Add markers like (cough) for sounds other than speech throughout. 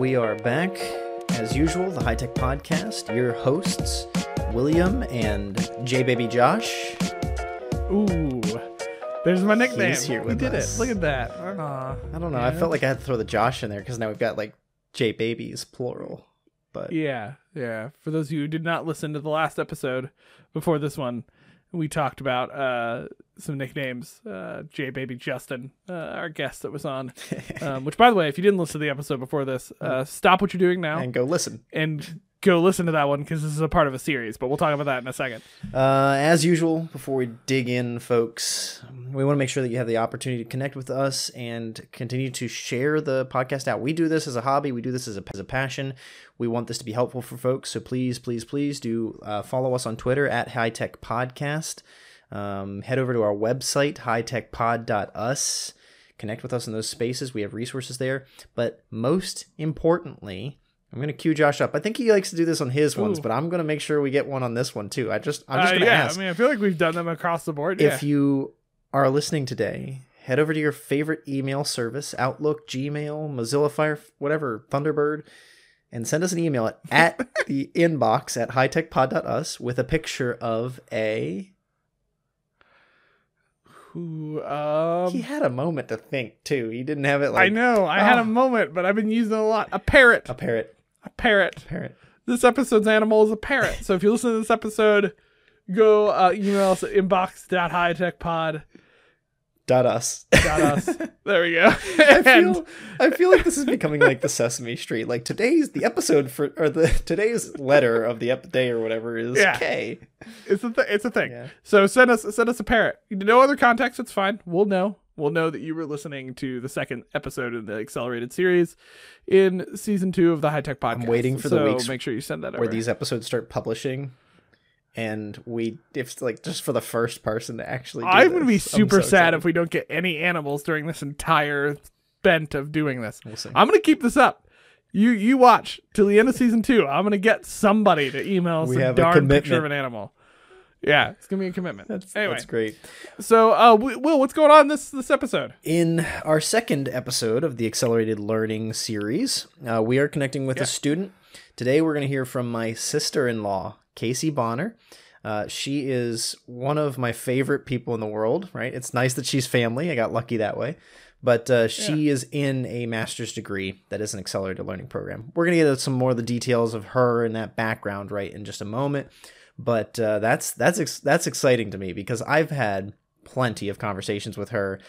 We are back, as usual, the High Tech Podcast. Your hosts, William and J Baby Josh. Ooh, there's my nickname. He's here we did us. it. Look at that. I don't know. I felt like I had to throw the Josh in there because now we've got like J Babies plural. But Yeah, yeah. For those of you who did not listen to the last episode before this one, we talked about uh, some nicknames. Uh, J Baby Justin, uh, our guest that was on. (laughs) um, which, by the way, if you didn't listen to the episode before this, uh, stop what you're doing now and go listen. and go listen to that one because this is a part of a series. But we'll talk about that in a second. Uh, as usual, before we dig in, folks, we want to make sure that you have the opportunity to connect with us and continue to share the podcast out. We do this as a hobby, we do this as a, as a passion. We want this to be helpful for folks. So please, please, please do uh, follow us on Twitter at High Tech Podcast. Um, head over to our website, hightechpod.us. Connect with us in those spaces. We have resources there. But most importantly, I'm going to cue Josh up. I think he likes to do this on his ones, but I'm going to make sure we get one on this one too. I just, I'm just Uh, going to yeah, ask I mean, I feel like we've done them across the board. if yeah. you are listening today, head over to your favorite email service, Outlook, Gmail, Mozilla Fire, whatever, Thunderbird, and send us an email at, at (laughs) the inbox at hightechpod.us with a picture of a. Who, um, He had a moment to think too. He didn't have it like I know. I had Oh. a moment, but I've been using it a lot. A parrot. a parrot. A parrot. Parrot. This episode's animal is a parrot. So if you listen to this episode, go uh, email us at inbox.hightechpod.us. Dot us. (laughs) There we go. I feel, I feel like this is becoming like the Sesame Street. Like today's the episode for or the today's letter of the ep- day or whatever is Yeah. K. it's a th- it's a thing. Yeah. So send us send us a parrot. No other context. It's fine. We'll know. We'll know that you were listening to the second episode in the accelerated series in season two of the High Tech Podcast. I'm waiting for the So weeks Make sure you send that where over. these episodes start publishing and we if like just for the first person to actually do I'm gonna be super so sad excited. if we don't get any animals during this entire bent of doing this. We'll see. I'm gonna keep this up. You you watch till the end of season two. I'm gonna get somebody to email us We a have a darn picture of an animal. Yeah, it's gonna be a commitment. that's, anyway, that's great so uh, Will, what's going on this this episode? in our second episode of the accelerated learning series uh, we are connecting with Yeah. a student today we're to hear from my sister-in-law casey bonner. Uh, she is one of my favorite people in the world right? It's nice that she's family. I got lucky that way. But uh, she is in a master's degree that is an accelerated learning program. We're going to get some more of the details of her and that background right in just a moment. But uh, that's that's ex- that's exciting to me because I've had plenty of conversations with her.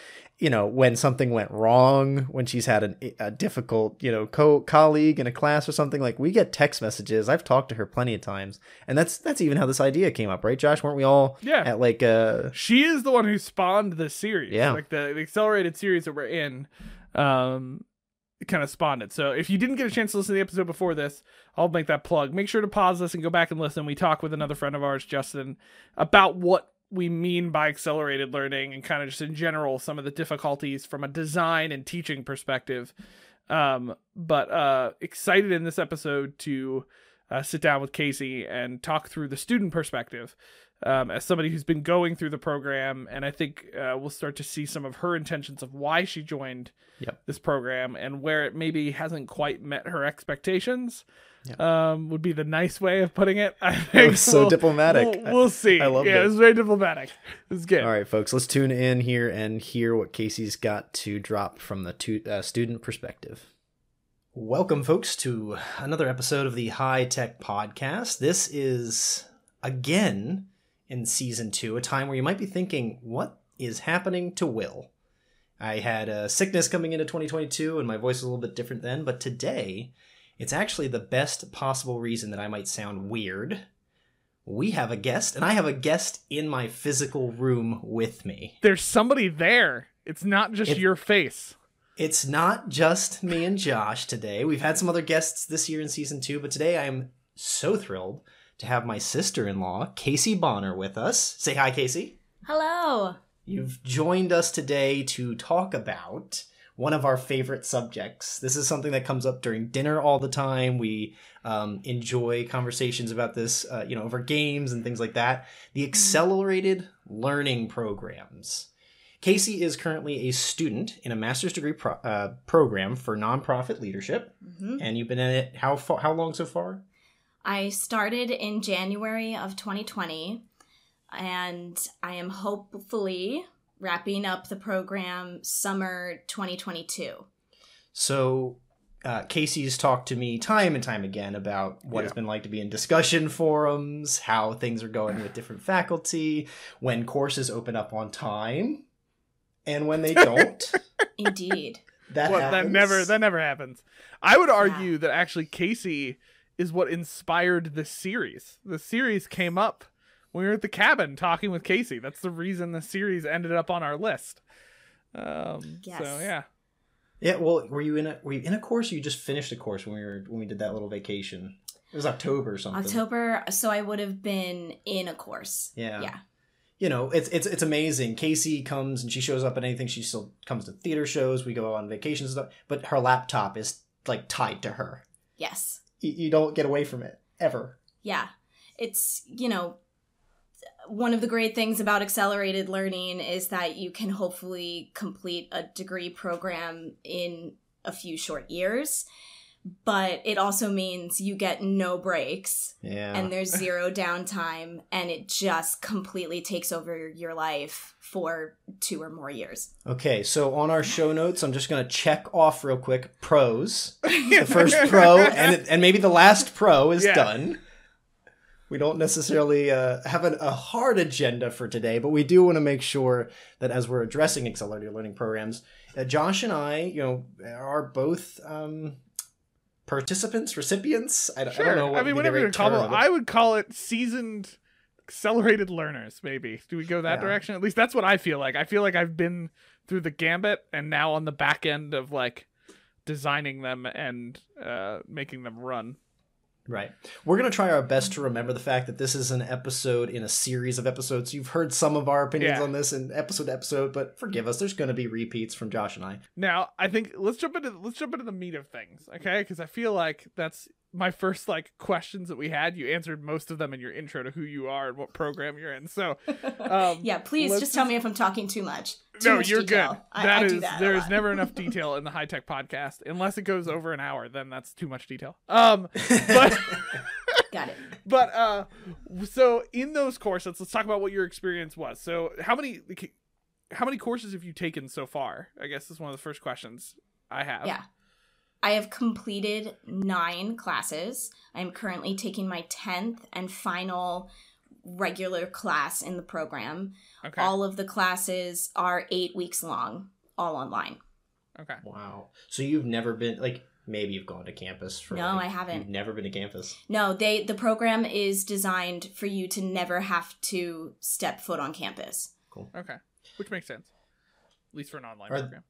You know, when something went wrong, when she's had an, a difficult, you know, co colleague in a class or something, like we get text messages. I've talked to her plenty of times, and that's that's even how this idea came up, right, Josh? Weren't we all Yeah. at like uh She is the one who spawned the series. Yeah. like the, the accelerated series that we're in. Um, kind of spawned it. So if you didn't get a chance to listen to the episode before this, I'll make that plug. Make sure to pause this and go back and listen. We talk with another friend of ours, Justin, about what we mean by accelerated learning and kind of just in general some of the difficulties from a design and teaching perspective. Um, but uh, excited in this episode to uh, sit down with Casey and talk through the student perspective. Um, as somebody who's been going through the program, and I think uh, we'll start to see some of her intentions of why she joined Yep. this program and where it maybe hasn't quite met her expectations. Um, would be the nice way of putting it. I (laughs) think so We'll- diplomatic. We'll, we'll (laughs) see. I love yeah, it. Yeah, it was very diplomatic. It was good. All right, folks, let's tune in here and hear what Casey's got to drop from the tu- uh, student perspective. Welcome, folks, to another episode of the High Tech Podcast. This is, again, in season two, a time where you might be thinking, what is happening to Will? I had a sickness coming into 2022, and my voice was a little bit different then, but today, it's actually the best possible reason that I might sound weird we have a guest, and I have a guest in my physical room with me. There's somebody there. It's not just It- your face. It's not just me and Josh today. We've had some other guests this year in season two, but today I am so thrilled to have my sister in law, Casey Bonner, with us. Say hi, Casey. Hello. You've joined us today to talk about one of our favorite subjects. This is something that comes up during dinner all the time. We um, enjoy conversations about this, uh, you know, over games and things like that. The accelerated learning programs. Casey is currently a student in a master's degree pro- uh, program for nonprofit leadership, Mhm. and you've been in it how far, how long so far? I started in January of 2020, and I am hopefully wrapping up the program summer 2022. So, uh, Casey's talked to me time and time again about what it's been like to be in discussion forums, how things are going with different faculty, when courses open up on time, and when they don't. (laughs) Indeed. that What that never that never happens. I would argue that actually Casey is what inspired the series. The series came up when we were at the cabin talking with Casey. That's the reason the series ended up on our list. Um, So yeah, Yeah, well, were you in a were you in a course? Or you just finished a course when we were when we did that little vacation. It was October or something. October, so I would have been in a course. Yeah. Yeah. You know, it's it's it's amazing. Casey comes and she shows up at anything. She still comes to theater shows. We go on vacations and stuff. But her laptop is like tied to her. Yes. You, you don't get away from it ever. Yeah. It's, you know, one of the great things about accelerated learning is that you can hopefully complete a degree program in a few short years. But it also means you get no breaks Yeah. and there's zero downtime and it just completely takes over your life for two or more years. okay, so on our show notes, I'm just gonna check off real quick pros. (laughs) The first pro and and maybe the last pro is Yeah. done. We don't necessarily uh, have an, a hard agenda for today, but we do want to make sure that as we're addressing accelerated learning programs, uh, Josh and I, you know, are both um, participants, recipients. I, don't- I don't know. What I mean, whatever you call it, it. I would call it seasoned accelerated learners. Maybe do we go that Yeah. direction? At least that's what I feel like. I feel like I've been through the gambit and now on the back end of like designing them and uh, making them run. Right. We're going to try our best to remember the fact that this is an episode in a series of episodes. You've heard some of our opinions Yeah. on this in episode to episode, but forgive us. There's going to be repeats from Josh and I. Now, I think let's jump into let's jump into the meat of things, okay? Because I feel like that's my first like questions that we had. You answered most of them in your intro to who you are and what program you're in. So, um, (laughs) yeah, please just tell me if I'm talking too much. Too no, much you're detail. good. I, That I is that there is never enough (laughs) detail in the high tech podcast unless it goes over an hour. Then that's too much detail. Um, but. (laughs) Got it. but uh so in those courses let's talk about what your experience was so how many how many courses have you taken so far i guess is one of the first questions i have Yeah. I have completed nine classes. I'm currently taking my 10th and final regular class in the program. okay All of the classes are eight weeks long, all online. okay Wow. So you've never been like maybe you've gone to campus for No, like- I haven't. You've never been to campus. No, they the program is designed for you to never have to step foot on campus. Cool okay which makes sense at least for an online Are- program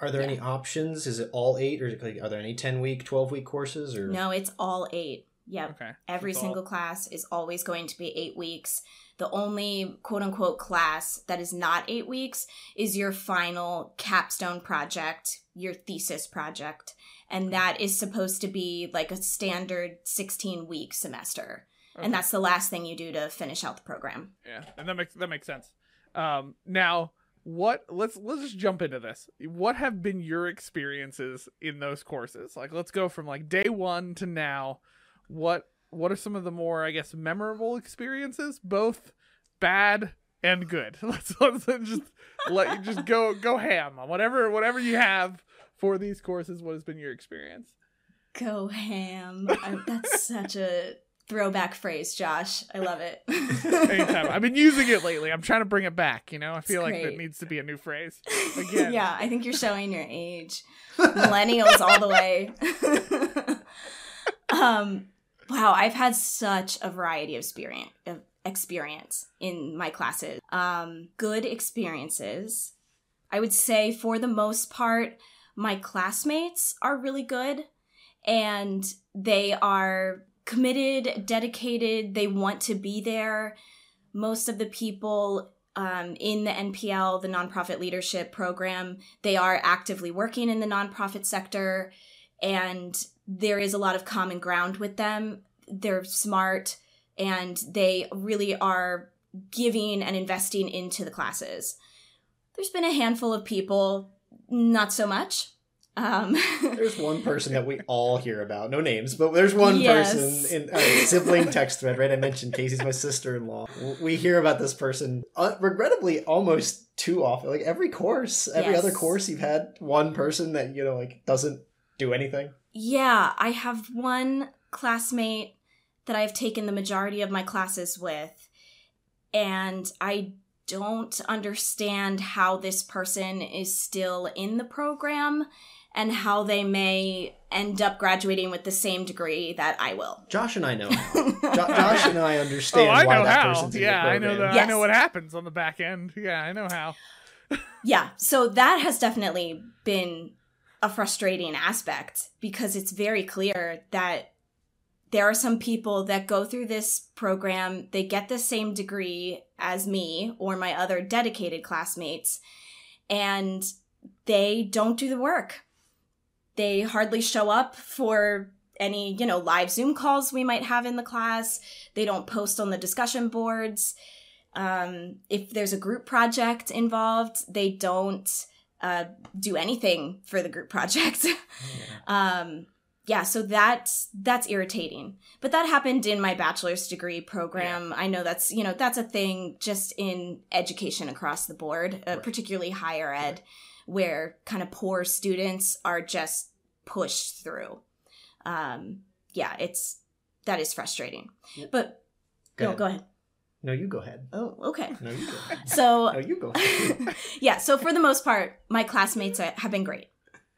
Are there Yeah. any options? Is it all 8 or like, are there any 10 week, 12 week courses or No, it's all eight. Yep. okay Every That's all- single class is always going to be eight weeks. The only quote unquote class that is not eight weeks is your final capstone project, your thesis project. And that is supposed to be like a standard 16 week semester. Okay. And that's the last thing you do to finish out the program. yeah and that makes that makes sense um now what let's let's just jump into this. What have been your experiences in those courses? Like let's go from like day one to now. What what are some of the more i guess memorable experiences both bad and good? (laughs) Let's, let's just let you just go go ham on whatever whatever you have for these courses. What has been your experience? Go ham. I- that's such a throwback phrase, Josh. I love it. (laughs) anytime i've been using it lately i'm trying to bring it back you know i feel like that needs to be a new phrase (laughs) Again. yeah, I think you're showing your age. Millennials all the way. (laughs) um, wow, I've had such a variety of experience of experience in my classes. Um, good experiences. I would say for the most part, my classmates are really good and they are committed, dedicated, they want to be there. Most of the people um, in the NPL, the nonprofit leadership program, they are actively working in the nonprofit sector, and there is a lot of common ground with them. They're smart and they really are giving and investing into the classes. there's been a handful of people, not so much. Um, (laughs) there's one person that we all hear about, no names, but there's one Yes. person in a sibling text thread, right? I mentioned Casey's my sister-in-law. We hear about this person, uh, regrettably, almost too often. Like every course, every Yes. other course, you've had one person that you know like doesn't do anything. Yeah, I have one classmate that I've taken the majority of my classes with, and I don't understand how this person is still in the program and how they may end up graduating with the same degree that I will. Josh and I know. (laughs) Jo- Josh and I understand oh, I why know that how. person's in Yeah, the I know program. that. I know what happens on the back end. Yeah, I know how. (laughs) yeah, so that has definitely been a frustrating aspect because it's very clear that there are some people that go through this program, they get the same degree as me or my other dedicated classmates, and they don't do the work. They hardly show up for any, you know, live Zoom calls we might have in the class. They don't post on the discussion boards. Um, if there's a group project involved, they don't uh, do anything for the group project. (laughs) um, yeah, so that's that's irritating. But that happened in my bachelor's degree program. I know that's you know that's a thing just in education across the board, uh, Right. particularly higher ed, where kind of poor students are just pushed through. Um, yeah, it's that is frustrating. Yep. But Go no, ahead. go ahead. No, you go ahead. Oh, okay. No, you go ahead. (laughs) (laughs) So No, you go ahead. (laughs) yeah, so for the most part, my classmates have been great,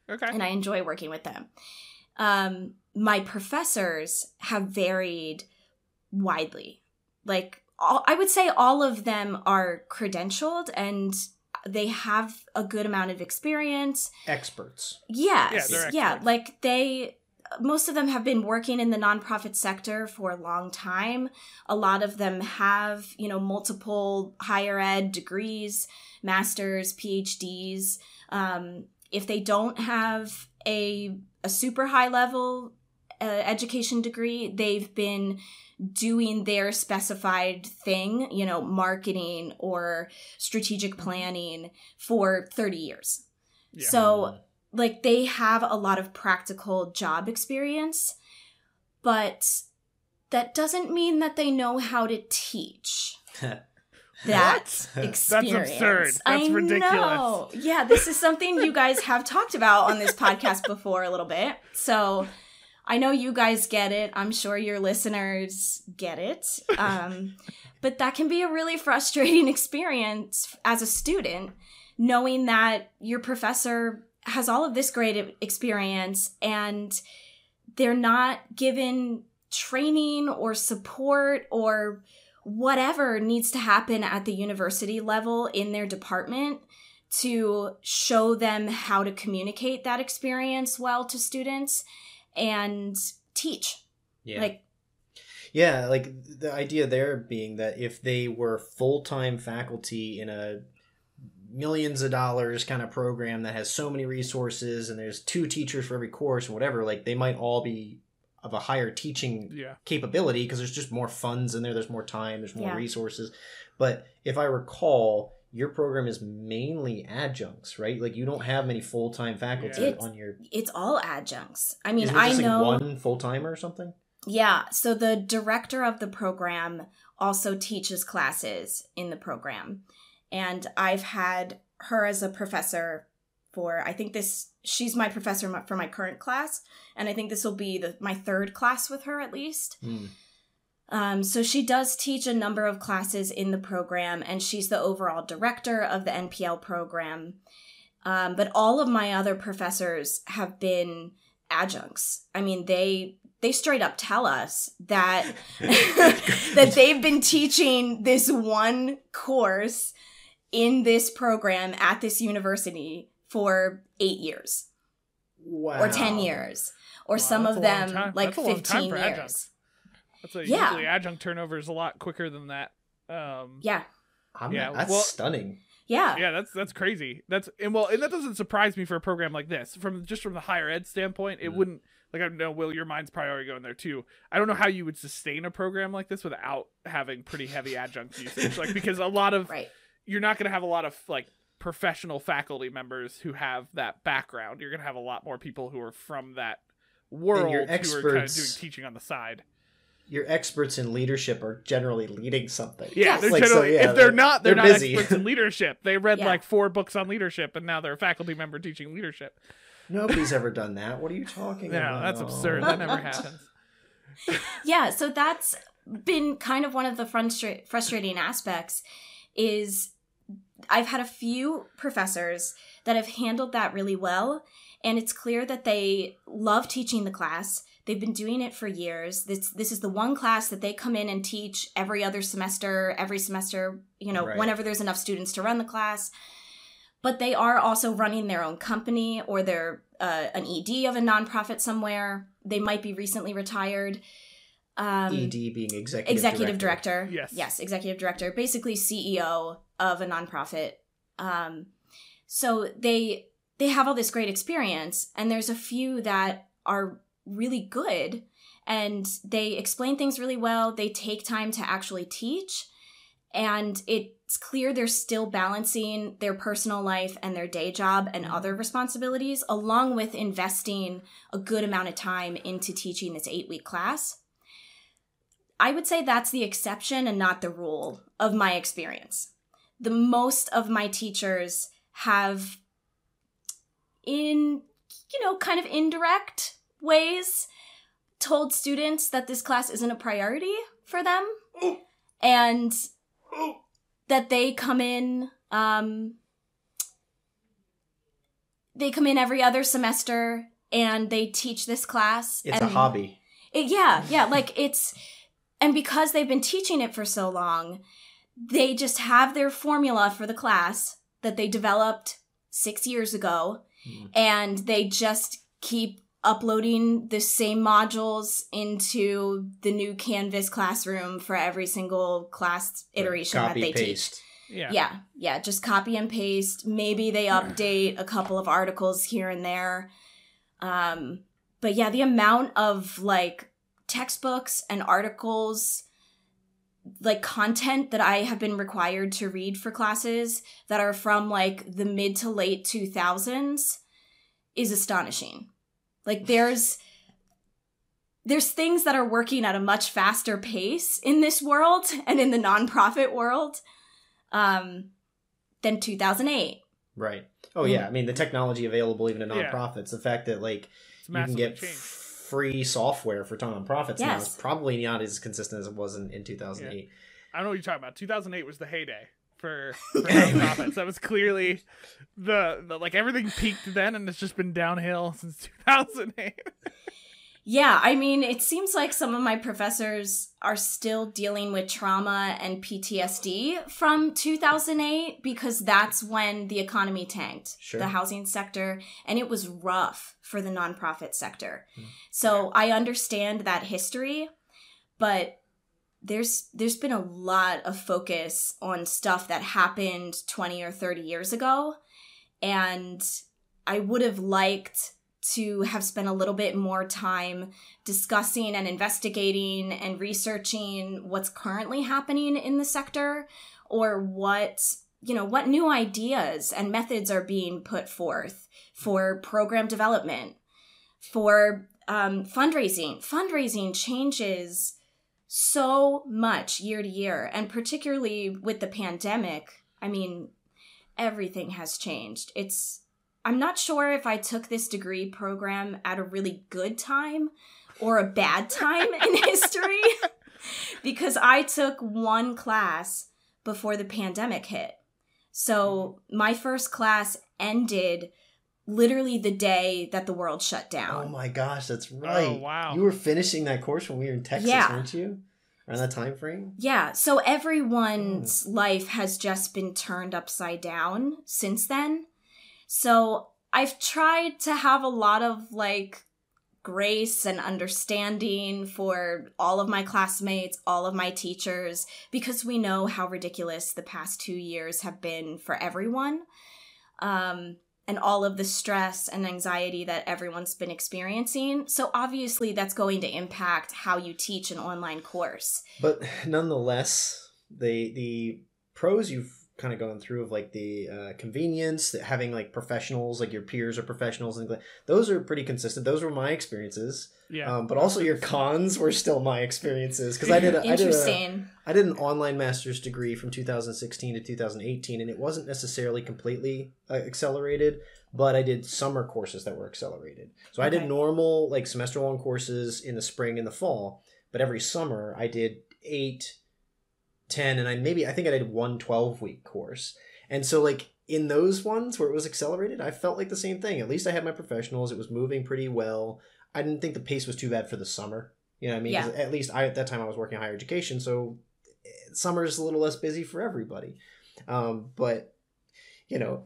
Okay. and I enjoy working with them. Um, my professors have varied widely. Like, all, I would say all of them are credentialed and they have a good amount of experience. Experts. Yes, Yeah, yeah, like they. Most of them have been working in the nonprofit sector for a long time. A lot of them have, you know, multiple higher ed degrees, masters, PhDs. Um, if they don't have a a super high level uh, education degree, they've been doing their specified thing, you know, marketing or strategic planning for 30 years. Yeah. So, like, they have a lot of practical job experience, but that doesn't mean that they know how to teach (laughs) that (laughs) experience. absurd. That's I ridiculous. Know. Yeah, this is something you guys have talked about on this podcast before a little bit. So I know you guys get it. I'm sure your listeners get it. (laughs) Um, but that can be a really frustrating (laughs) experience as a student, knowing that your professor has all of this great experience and they're not given training or support or whatever needs to happen at the university level in their department to show them how to communicate that experience well to students and teach. Yeah. Like, Yeah, like the idea there being that if they were full time faculty in a millions of dollars kind of program that has so many resources and there's two teachers for every course and whatever, like they might all be of a higher teaching yeah. capability because there's just more funds in there, there's more time, there's more Yeah. resources. But if I recall, your program is mainly adjuncts, right? Like you don't have many full time faculty Yeah. On your. it's all adjuncts. I mean, I just know. like one full timer or something? Yeah, so the director of the program also teaches classes in the program. And I've had her as a professor for I think this she's my professor for my current class and I think this will be the my third class with her at least. Hmm. Um, so she does teach a number of classes in the program, and she's the overall director of the NPL program. Um, but all of my other professors have been adjuncts. I mean, they they straight up tell us that (laughs) that they've been teaching this one course in this program at this university for eight years Wow. or ten years, or Wow, some of them like That's a long time fifteen years. adjuncts. That's a, Yeah. usually adjunct turnover is a lot quicker than that. Um, Yeah, I'm, Yeah, that's well- stunning. yeah, yeah, that's that's crazy. That's and well, and that doesn't surprise me for a program like this. From just from the higher ed standpoint, it Mhm. wouldn't. Like I know, Will, your mind's probably already going there too. I don't know how you would sustain a program like this without having pretty heavy adjunct (laughs) usage. Like because a lot of right. you're not going to have a lot of like professional faculty members who have that background. You're going to have a lot more people who are from that world who are kind of doing teaching on the side. Your experts in leadership are generally leading something. Yeah, Yes. they're Like, so, yeah, if they're, they're- not, they're, they're not busy. experts in (laughs) leadership. They read Yeah. like four books on leadership, and now they're a faculty member teaching leadership. Nobody's ever done that. What are you talking (laughs) No, about? that's absurd. That never (laughs) happens. yeah so that's been kind of one of the frustra- frustrating aspects is i've had a few professors that have handled that really well and it's clear that they love teaching the class they've been doing it for years this this is the one class that they come in and teach every other semester every semester you know Right. whenever there's enough students to run the class but they are also running their own company or they're uh, an ed of a nonprofit somewhere they might be recently retired um, ED being executive executive director. Yes. Yes, executive director, basically CEO of a nonprofit. Um, so they they have all this great experience, and there's a few that are really good, and they explain things really well. They take time to actually teach, and it's clear they're still balancing their personal life and their day job and mm-hmm. other responsibilities, along with investing a good amount of time into teaching this eight week class. I would say that's the exception and not the rule of my experience. The most of my teachers have, in, you know, kind of indirect ways, told students that this class isn't a priority for them and that they come in, um, they come in every other semester and they teach this class. It's a hobby. it, yeah, yeah, like it's and because they've been teaching it for so long, they just have their formula for the class that they developed 6 years ago Mhm. and they just keep uploading the same modules into the new Canvas classroom for every single class iteration Copy that they teach. Yeah. Yeah, yeah, just copy and paste. Maybe they update a couple of articles here and there. Um, but yeah, the amount of like textbooks and articles, like content that I have been required to read for classes that are from like the mid to late 2000s is astonishing. Like there's there's things that are working at a much faster pace in this world (laughs) and in the nonprofit world um, than 2008. Right. Oh yeah. I mean, the technology available even to Yeah. nonprofits. The fact that like you can get changed. free software for nonprofits now is probably not as consistent as it was in, in 2008. I don't know what you're talking about. 2008 was the heyday for, (laughs) for nonprofits. that was clearly the, the like everything peaked then, and it's just been downhill since (laughs) 2008. Yeah, I mean, it seems like some of my professors are still dealing with trauma and PTSD from 2008 because that's when the economy tanked, Sure. the housing sector, and it was rough for the nonprofit sector. Hmm. So I understand that history, but there's there's been a lot of focus on stuff that happened 20 or 30 years ago. And I would have liked to have spent a little bit more time discussing and investigating and researching what's currently happening in the sector or what you know what new ideas and methods are being put forth for program development for um, fundraising. Fundraising changes so much year to year. And particularly with the pandemic i mean everything has changed. It's i'm not sure if i took this degree program at a really good time or a bad time in (laughs) history (laughs) because i took one class before the pandemic hit. So mm-hmm. my first class ended literally the day that the world shut down Oh my gosh, that's right. Oh, wow. You were finishing that course when we were in Texas, Yeah. weren't you? Around that time frame? Yeah, so everyone's life has just been turned upside down since then. So I've tried to have a lot of like grace and understanding for all of my classmates, all of my teachers, because we know how ridiculous the past two years have been for everyone. Um, and all of the stress and anxiety that everyone's been experiencing. So, obviously, that's going to impact how you teach an online course. But nonetheless, the the pros you've kind of going through of like the uh, convenience that having like professionals like your peers or professionals and those are pretty consistent those were my experiences Yeah. um, but also your cons were still my experiences because i did a, I did a, Interesting. I did an online master's degree from 2016 to 2018, and it wasn't necessarily completely uh, accelerated, but I did summer courses that were accelerated. So I did normal, like semester long courses in the spring and the fall, but every summer I did eight, 10, and I maybe, I think I did one 12 week course. And so, like, in those ones where it was accelerated, I felt like the same thing. At least I had my professionals, it was moving pretty well. I didn't think the pace was too bad for the summer. You know what I mean? 'Cause At least I at that time I was working higher education, so eh, summer's a little less busy for everybody. Um, but you know,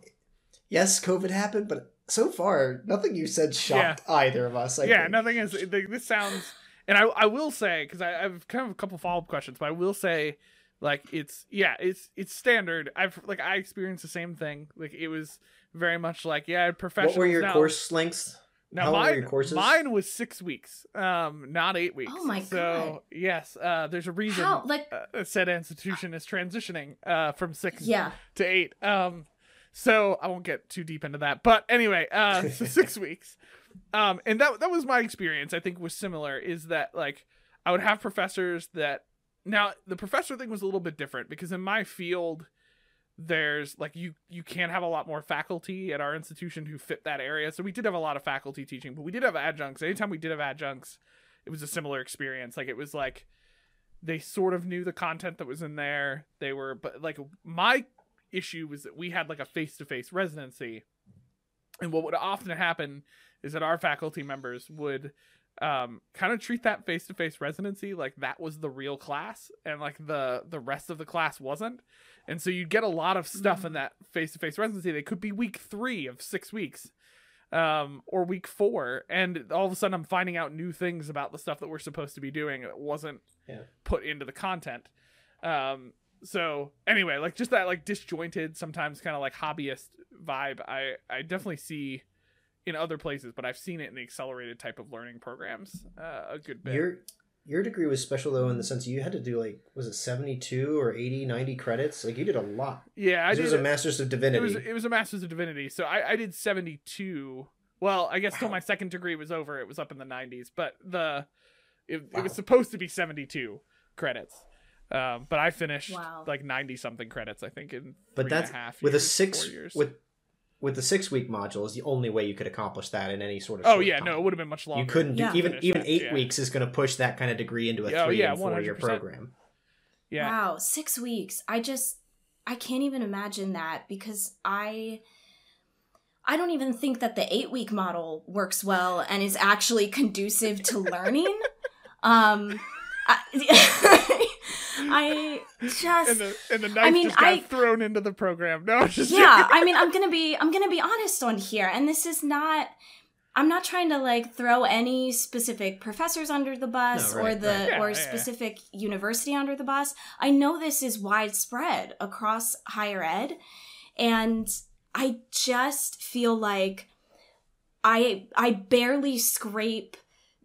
yes, COVID happened, but so far nothing you said shocked either of us. I yeah, think. nothing is. This sounds, and I I will say because I, I have kind of a couple follow up questions, but I will say like it's yeah it's it's standard. I've like I experienced the same thing. Like it was very much like yeah professionals. What were your now, course lengths? Now how long were mine your courses? mine was six weeks, um, not eight weeks. Oh my so, God. yes, uh, there's a reason. How like uh, said institution is transitioning uh, from six yeah. to eight. Um, so I won't get too deep into that. But anyway, uh, (laughs) so six weeks. Um, and that that was my experience. I think was similar. Is that like I would have professors that now the professor thing was a little bit different because in my field there's like you you can't have a lot more faculty at our institution who fit that area. So we did have a lot of faculty teaching but we did have adjuncts. Anytime we did have adjuncts it was a similar experience. Like it was like they sort of knew the content that was in there. They were but like my issue was that we had like a face-to-face residency. And what would often happen is that our faculty members would um kind of treat that face-to-face residency like that was the real class and like the the rest of the class wasn't. And so you'd get a lot of stuff in that face-to-face residency. That could be week three of six weeks um or week four. And all of a sudden i'm finding out new things about the stuff that we're supposed to be doing that wasn't Yeah. put into the content. Um so anyway like just that like disjointed sometimes kind of like hobbyist vibe i i definitely see in other places but i've seen it in the accelerated type of learning programs uh, a good bit. Your your degree was special though in the sense you had to do like was it 72 or 80 90 credits? Like you did a lot. Yeah i 'Cause it was a master's of divinity it was it was a master's of divinity. So i i did 72 well i guess till my second degree was over it was up in the 90s but the it, it was supposed to be 72 credits. Um but i finished Wow. like 90 something credits i think in but three and that's a half with a six years. with with the six week module is the only way you could accomplish that in any sort of oh yeah time. no it would have been much longer you couldn't do even even that, eight yeah. weeks is going to push that kind of degree into a Oh, three yeah, and four year 100%. program yeah Wow, six weeks. I just I can't even imagine that because I I don't even think that the eight week model works well and is actually conducive to learning. (laughs) um I, (laughs) I just and the and the knife mean, just got I- thrown into the program no it's just yeah i mean i'm gonna be i'm gonna be honest on here and this is not i'm not trying to like throw any specific professors under the bus No, right, or the right. Yeah, or yeah, yeah. specific university under the bus i know this is widespread across higher ed and i just feel like i i barely scrape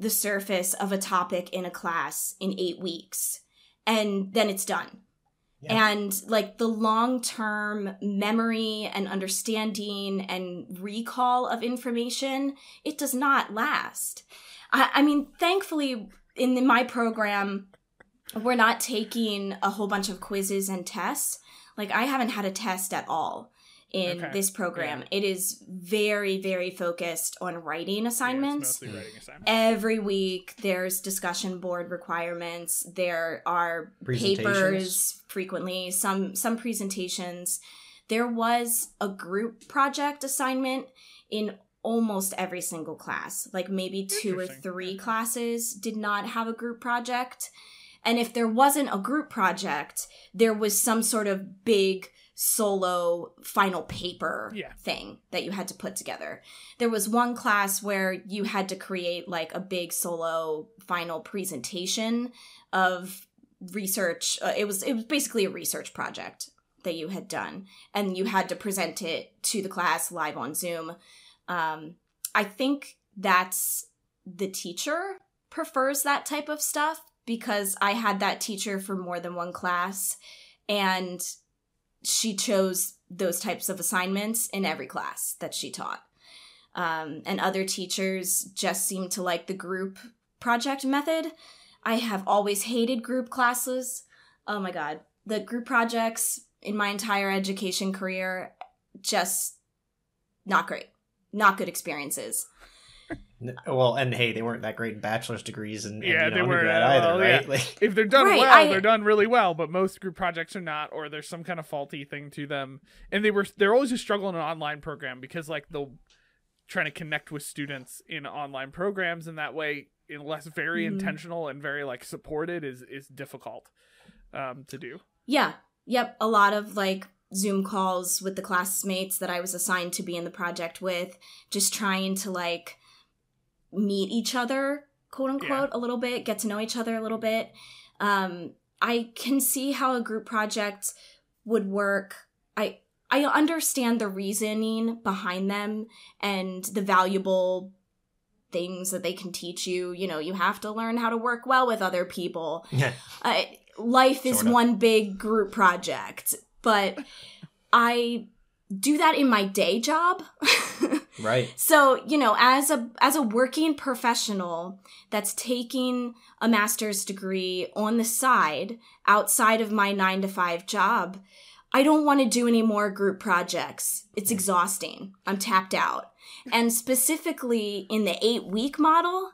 the surface of a topic in a class in eight weeks and then it's done. Yeah. and like the long term memory and understanding and recall of information it does not last. I, I mean thankfully in my program we're not taking a whole bunch of quizzes and tests. Like i haven't had a test at all in Okay. this program. It is very very focused on writing Yeah, it's assignments. mostly writing assignments. every week there's discussion board requirements. There are papers frequently some some presentations. There was a group project assignment in almost every single class. Like maybe two or three classes did not have a group project. And if there wasn't a group project there was some sort of big solo final paper Yeah. thing that you had to put together there was one class where you had to create like a big solo final presentation of research uh, it was it was basically a research project that you had done and you had to present it to the class live on zoom um, i think that's the teacher prefers that type of stuff because i had that teacher for more than one class and she chose those types of assignments in every class that she taught. Um, and other teachers just seemed to like the group project method. I have always hated group classes. Oh my god. The group projects in my entire education career just not great. Not good experiences. Well, and hey, they weren't that great in bachelor's degrees and, and Yeah, you know, they weren't, undergrad uh, either, well, right? yeah. (laughs) Like, if they're done Right, well, I- they're done really well. But most group projects are not, or there's some kind of faulty thing to them. And they were they're always a struggle in an online program because like they'll trying to connect with students in online programs, and that way, unless very Mhm. intentional and very like supported, is is difficult um, to do. Yeah. Yep. A lot of like Zoom calls with the classmates that I was assigned to be in the project with, just trying to like meet each other, quote unquote, a little bit, get to know each other a little bit. Um, I can see how a group project would work. I I understand the reasoning behind them and the valuable things that they can teach you. You know, you have to learn how to work well with other people (laughs) yeah. uh, life is Sort of. one big group project, but I do that in my day job. (laughs) Right. so, you know, as a as a working professional that's taking a master's degree on the side outside of my 9 to 5 job, I don't want to do any more group projects. It's exhausting. I'm tapped out. And specifically in the 8 week model,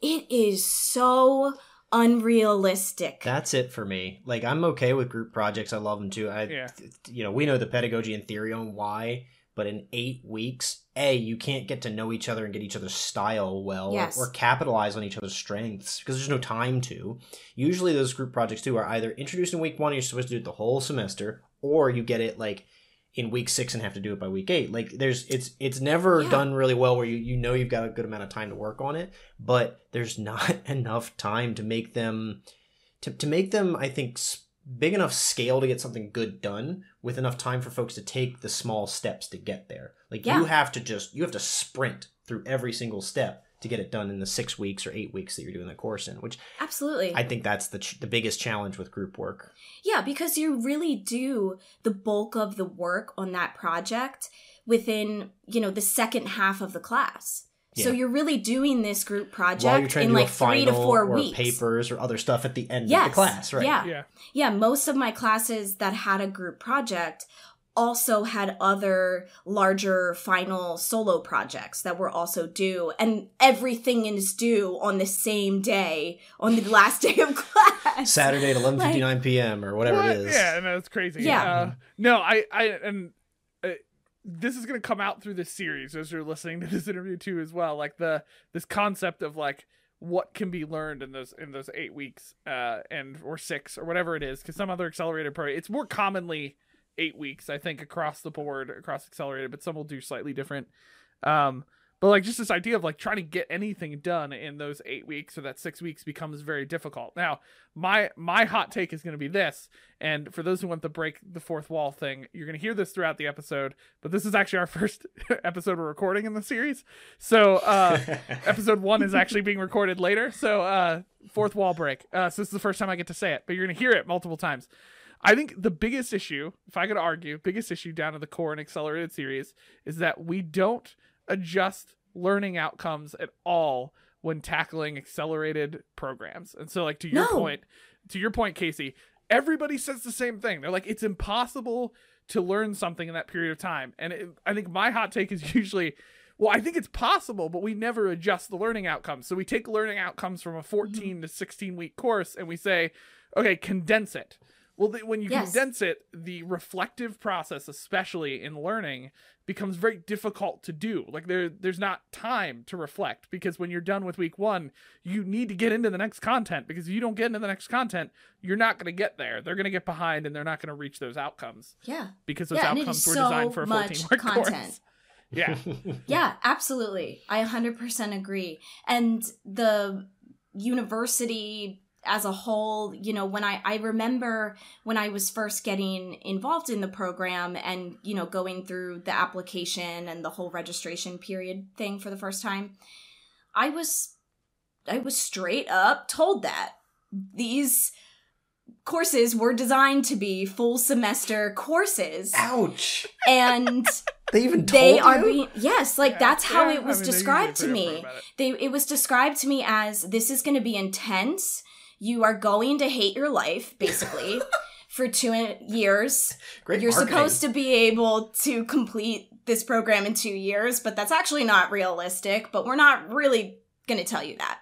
it is so unrealistic. That's it for me. Like I'm okay with group projects. I love them too. I Yeah. you know, we know the pedagogy and theory on why, but in 8 weeks, A, you can't get to know each other and get each other's style well Yes. or, or capitalize on each other's strengths because there's no time to. Usually those group projects too are either introduced in week 1 and you're supposed to do it the whole semester or you get it like in week 6 and have to do it by week 8. Like there's it's it's never Yeah. done really well where you you know you've got a good amount of time to work on it, but there's (laughs) not enough time to make them to, to make them i think s- big enough scale to get something good done with enough time for folks to take the small steps to get there like Yeah. you have to just you have to sprint through every single step to get it done in the six weeks or eight weeks that you're doing the course in which Absolutely. i think that's the, ch- the biggest challenge with group work Yeah, because you really do the bulk of the work on that project within, you know, the second half of the class. So you're really doing this group project in like three to four or weeks. papers or other stuff at the end of the class right Yeah. Yeah. Yeah, most of my classes that had a group project also had other larger final solo projects that were also due and everything is due on the same day on the last (laughs) day of class saturday at 11.59 p.m or whatever What? it is Yeah, no, it's crazy. Yeah. Uh, no, I, I, and this is gonna come out through this series as you're listening to this interview too, as well. Like the this concept of like what can be learned in those in those eight weeks, uh, and or six or whatever it is, because some other accelerated program, it's more commonly eight weeks, I think, across the board, across accelerated, but some will do slightly different. Um, but like just this idea of like trying to get anything done in those eight weeks or that six weeks becomes very difficult. Now, my my hot take is going to be this, and for those who want the break the fourth wall thing, you're going to hear this throughout the episode. But this is actually our (laughs) first episode we're recording in the series, so uh, (laughs) episode one is actually being recorded later. So uh, fourth wall break. Uh, so this is the first time I get to say it, but you're going to hear it multiple times. I think the biggest issue, if I could argue, biggest issue down to the core in accelerated series is that we don't adjust learning outcomes at all when tackling accelerated programs. And so like to your No. point, to your point Casey, everybody says the same thing. They're like it's impossible to learn something in that period of time. And it, I think my hot take is (laughs) usually well, I think it's possible, but we never adjust the learning outcomes. So we take learning outcomes from a 14 mm-hmm. to 16 week course and we say, okay, condense it. Well, th- when you Yes. condense it, the reflective process, especially in learning, becomes very difficult to do. Like there, there's not time to reflect because when you're done with week one, you need to get into the next content because if you don't get into the next content, you're not going to get there. They're going to get behind and they're not going to reach those outcomes yeah because those Yeah, outcomes were so designed for a 14 much (laughs) week content. course. Yeah. (laughs) Yeah, absolutely. I 100% agree. And the university as a whole, you know, when I I remember when I was first getting involved in the program and, you know, going through the application and the whole registration period thing for the first time, I was I was straight up told that these courses were designed to be full semester courses Ouch! and (laughs) They even told they you? are being yes like Yeah, that's how yeah, it was I mean, described to me it. they it was described to me as this is going to be intense you are going to hate your life basically (laughs) for two years Great you're marketing. supposed to be able to complete this program in two years but that's actually not realistic but we're not really going to tell you that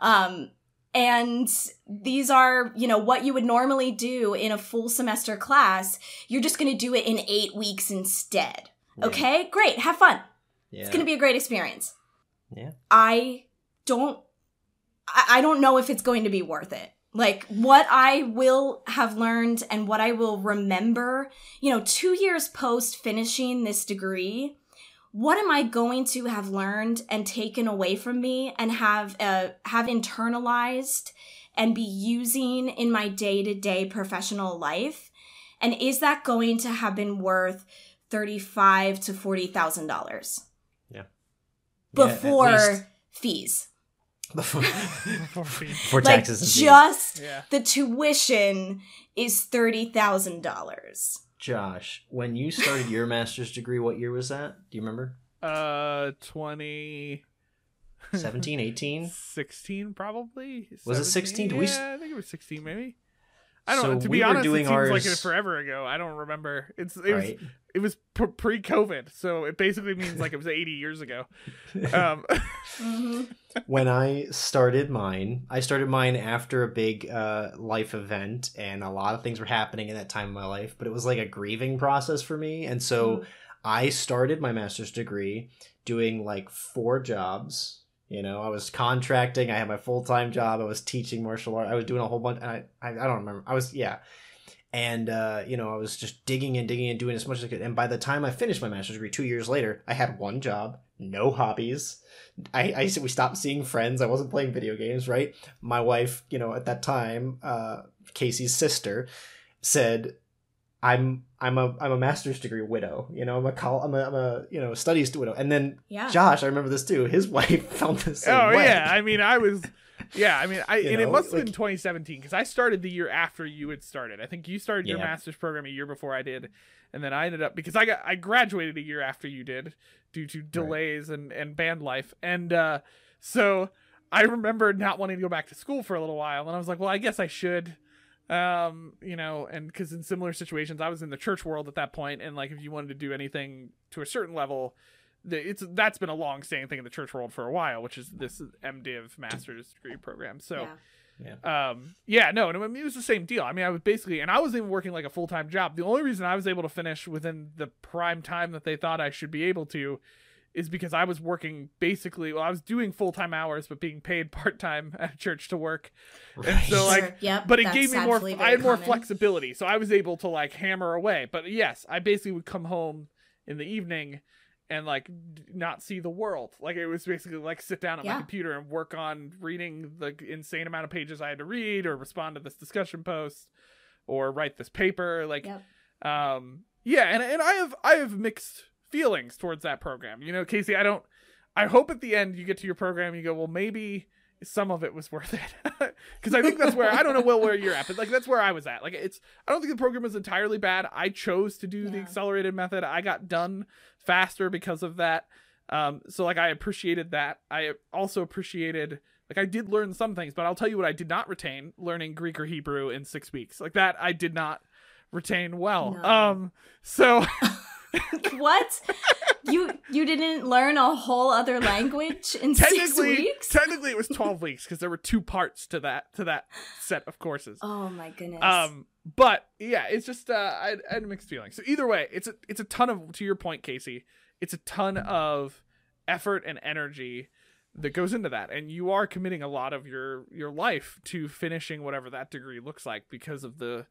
um and these are you know what you would normally do in a full semester class you're just going to do it in eight weeks instead Yeah. okay great have fun Yeah. it's going to be a great experience Yeah. i don't I, I don't know if it's going to be worth it. Like what i will have learned and what i will remember you know two years post finishing this degree what am i going to have learned and taken away from me and have uh, have internalized and be using in my day-to-day professional life? And is that going to have been worth 35 to 40 thousand dollars? Yeah, before least. fees Before, (laughs) Before like taxes just Yeah. the tuition is thirty thousand dollars. Josh, when you started your master's degree, what year was that? Do you remember? Uh, 20. 17, 18? (laughs) 16 probably. Was it 16? Do we Yeah, I think it was 16 maybe. I don't So know. To we be were honest, doing it seems like ours- it forever ago. I don't remember. It's it was it was pre-COVID, so it basically means like it was 80 years ago. (laughs) Um, (laughs) when I started mine, I started mine after a big uh, life event, and a lot of things were happening in that time of my life. But it was like a grieving process for me, and so I started my master's degree doing like four jobs. You know, I was contracting. I had my full time job. I was teaching martial art. I was doing a whole bunch. And I, I, I don't remember. I was yeah, and uh, you know, I was just digging and digging and doing as much as I could. And by the time I finished my master's degree, two years later, I had one job, no hobbies. I, I we stopped seeing friends. I wasn't playing video games. Right. My wife, you know, at that time, uh, Casey's sister, said, "I'm I'm a I'm a master's degree widow. You know, I'm a col- I'm a, I'm a you know studies widow." And then Yeah. Josh, I remember this too. His (laughs) wife found the same oh way. yeah, I mean, I was. Yeah, I mean, I You and it must have been 2017 because I started the year after you had started. I think you started your Yeah. master's program a year before I did, and then I ended up because I got I graduated a year after you did due to delays and and band life, and uh, so I remember not wanting to go back to school for a little while, and I was like, well, I guess I should, um, you know, and because in similar situations, I was in the church world at that point, and like if you wanted to do anything to a certain level, the, it's that's been a long standing thing in the church world for a while, which is this MDiv master's degree program. So, Yeah. um, yeah, no, and I mean, it was the same deal. I mean, I was basically, and I was even working like a full time job. The only reason I was able to finish within the prime time that they thought I should be able to is because I was working basically, well, I was doing full time hours, but being paid (laughs) part time at church to work. And so, like, Sure. Yep, but it gave me more i had more common. flexibility so i was able to like hammer away but yes i basically would come home in the evening and like not see the world like it was basically like sit down at my computer and work on reading the insane amount of pages i had to read or respond to this discussion post or write this paper like Yep. um yeah and, and i have i have mixed feelings towards that program. You know casey i don't i hope at the end you get to your program you go well maybe some of it was worth it. (laughs) Because i think that's where i don't know well where you're at but like that's where i was at. Like it's i don't think the program was entirely bad. I chose to do the accelerated method. I got done faster because of that. Um so like i appreciated that. I also appreciated like i did learn some things but i'll tell you what i did not retain learning greek or hebrew in six weeks. Like that i did not retain well. No. um so (laughs) (laughs) what? you you didn't learn a whole other language in six weeks? technically it was 12 weeks because there were two parts to that to that set of courses oh my goodness. um but yeah it's just uh I, had- I had mixed feelings so either way it's a it's a ton of to your point casey it's a ton of effort and energy that goes into that and you are committing a lot of your your life to finishing whatever that degree looks like because of the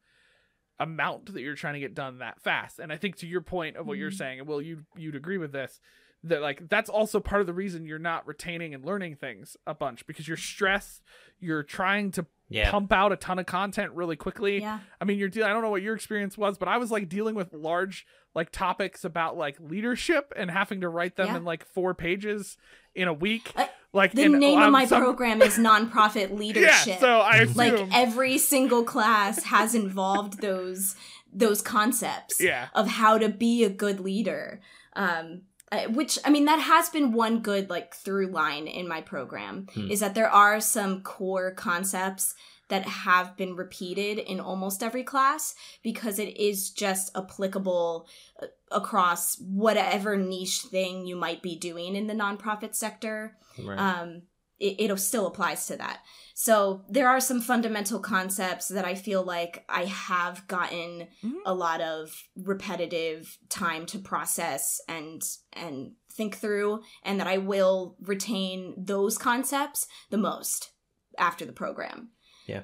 amount that you're trying to get done that fast and i think to your point of what you're Mhm. saying and well you you'd agree with this that like that's also part of the reason you're not retaining and learning things a bunch because you're stressed you're trying to Yeah. pump out a ton of content really quickly. Yeah. I mean, you're dealing. I don't know what your experience was, but I was like dealing with large like topics about like leadership and having to write them Yeah. in like four pages in a week. Uh, like The and, name um, of my some- program is nonprofit leadership. (laughs) Yeah, leadership. so I assume. like every single class has involved those those concepts yeah, of how to be a good leader um uh, which i mean that has been one good like through line in my program Hmm. is that there are some core concepts that have been repeated in almost every class because it is just applicable uh, across whatever niche thing you might be doing in the nonprofit sector Right. um, it, it still applies to that. So there are some fundamental concepts that I feel like I have gotten Mhm. a lot of repetitive time to process and and think through, and that I will retain those concepts the most after the program. Yeah.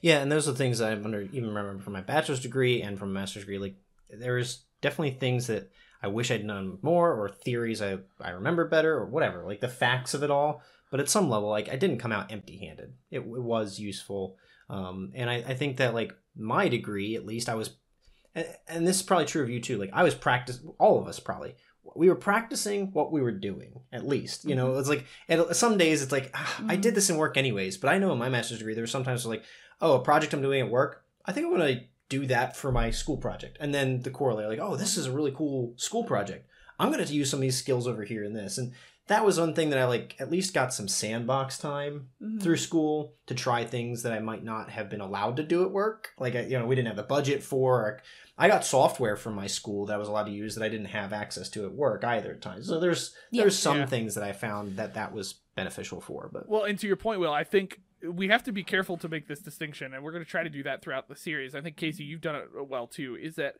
Yeah, and those are things I under even remember from my bachelor's degree and from a master's degree. Like there's definitely things that I wish I'd known more, or theories I I remember better, or whatever. Like the facts of it all. But at some level, like I didn't come out empty-handed. It, it was useful, um, and I, I think that like my degree, at least, I was, and, and this is probably true of you too. Like I was practice, all of us probably. We were practicing what we were doing, at least. You know, it's like and some days it's like ah, I did this in work anyways. But I know in my master's degree, there were sometimes like oh, a project I'm doing at work, I think I'm going to do that for my school project. And then the corollary, like, oh, this is a really cool school project. I'm going to use some of these skills over here in this. And that was one thing that I like at least got some sandbox time Mhm. through school to try things that I might not have been allowed to do at work. Like, I- you know, we didn't have the budget for. Or I got software from my school that I was allowed to use that I didn't have access to at work either at times. So there's Yeah. there's some Yeah. things that I found that that was beneficial for. But Well, and to your point, Will, I think we have to be careful to make this distinction, and we're going to try to do that throughout the series. I think Casey, you've done it well too. Is that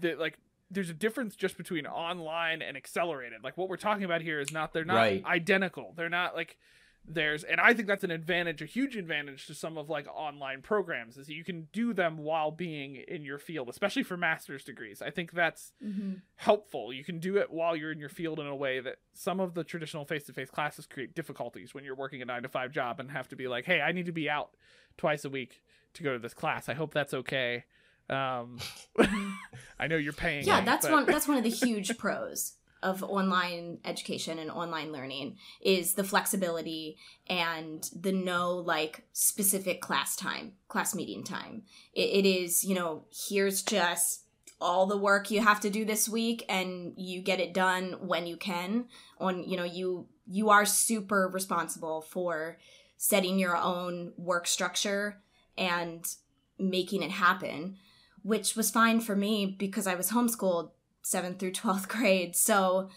that like there's a difference just between online and accelerated. Like what we're talking about here is not they're not Right. identical. They're not like there's and I think that's an advantage, a huge advantage to some of like online programs is you can do them while being in your field, especially for master's degrees. I think that's Mhm. helpful. You can do it while you're in your field in a way that some of the traditional face to face classes create difficulties when you're working a nine to five job and have to be like, hey, I need to be out twice a week to go to this class. I hope that's okay. Um, (laughs) I know you're paying. Yeah, me, that's but- one that's one of the (laughs) huge pros of online education and online learning is the flexibility and the no like specific class time, class meeting time. It, it is, you know, here's just all the work you have to do this week and you get it done when you can on you know you you are super responsible for setting your own work structure and making it happen which was fine for me because I was homeschooled 7th through 12th (laughs) grade. So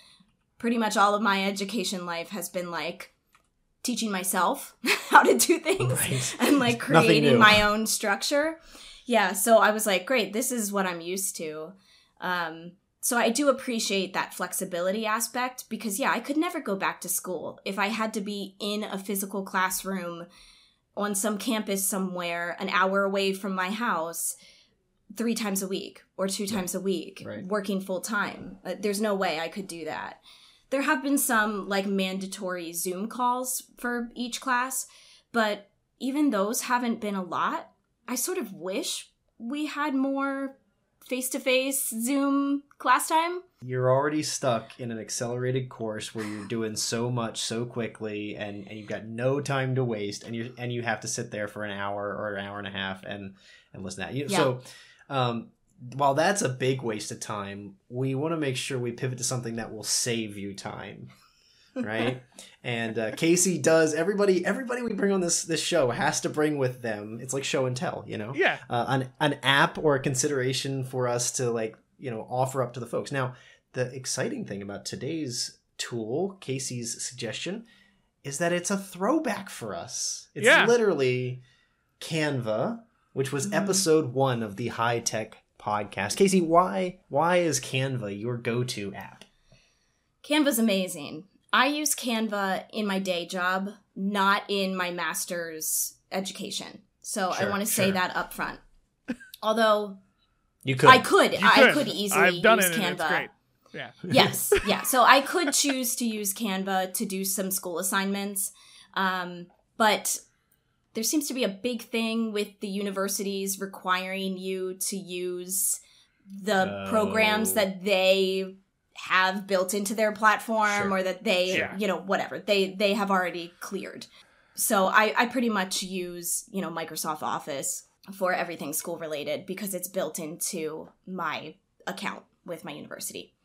pretty much all of my education life has been like teaching myself (laughs) how to do things Right. and like creating my own structure. Yeah, so I was like, great, this is what I'm used to. Um so I do appreciate that flexibility aspect because yeah, I could never go back to school if I had to be in a physical classroom on some campus somewhere an hour away from my house three times a week or two times a week Right. working full time. Uh, There's no way I could do that. There have been some like mandatory Zoom calls for each class, but even those haven't been a lot. I sort of wish we had more face to face Zoom class time. you're already stuck in an accelerated course where you're doing so much so quickly and, and you've got no time to waste and you and you have to sit there for an hour or an hour and a half and and listen to that. You, Yeah. So um while that's a big waste of time, we want to make sure we pivot to something that will save you time. (laughs) Right, and uh, Casey does. Everybody, everybody we bring on this this show has to bring with them. It's like show and tell, you know Yeah, uh, an an app or a consideration for us to like you know offer up to the folks. Now, the exciting thing about today's tool, Casey's suggestion, is that it's a throwback for us. It's Yeah. literally Canva, which was Mhm. episode one of the high tech podcast. Casey, why why is Canva your go to app? Canva's amazing. I use Canva in my day job, not in my master's education. So I want to say that up front. Although You could. I could, You I could easily I've done use it, and Canva. it's great. Yeah, (laughs) (laughs) yes, yeah. So I could choose to use Canva to do some school assignments, um, but there seems to be a big thing with the universities requiring you to use the Oh. programs that they have built into their platform Sure. or that they Yeah. you know whatever they they have already cleared so I, I pretty much use you know microsoft office for everything school related because it's built into my account with my university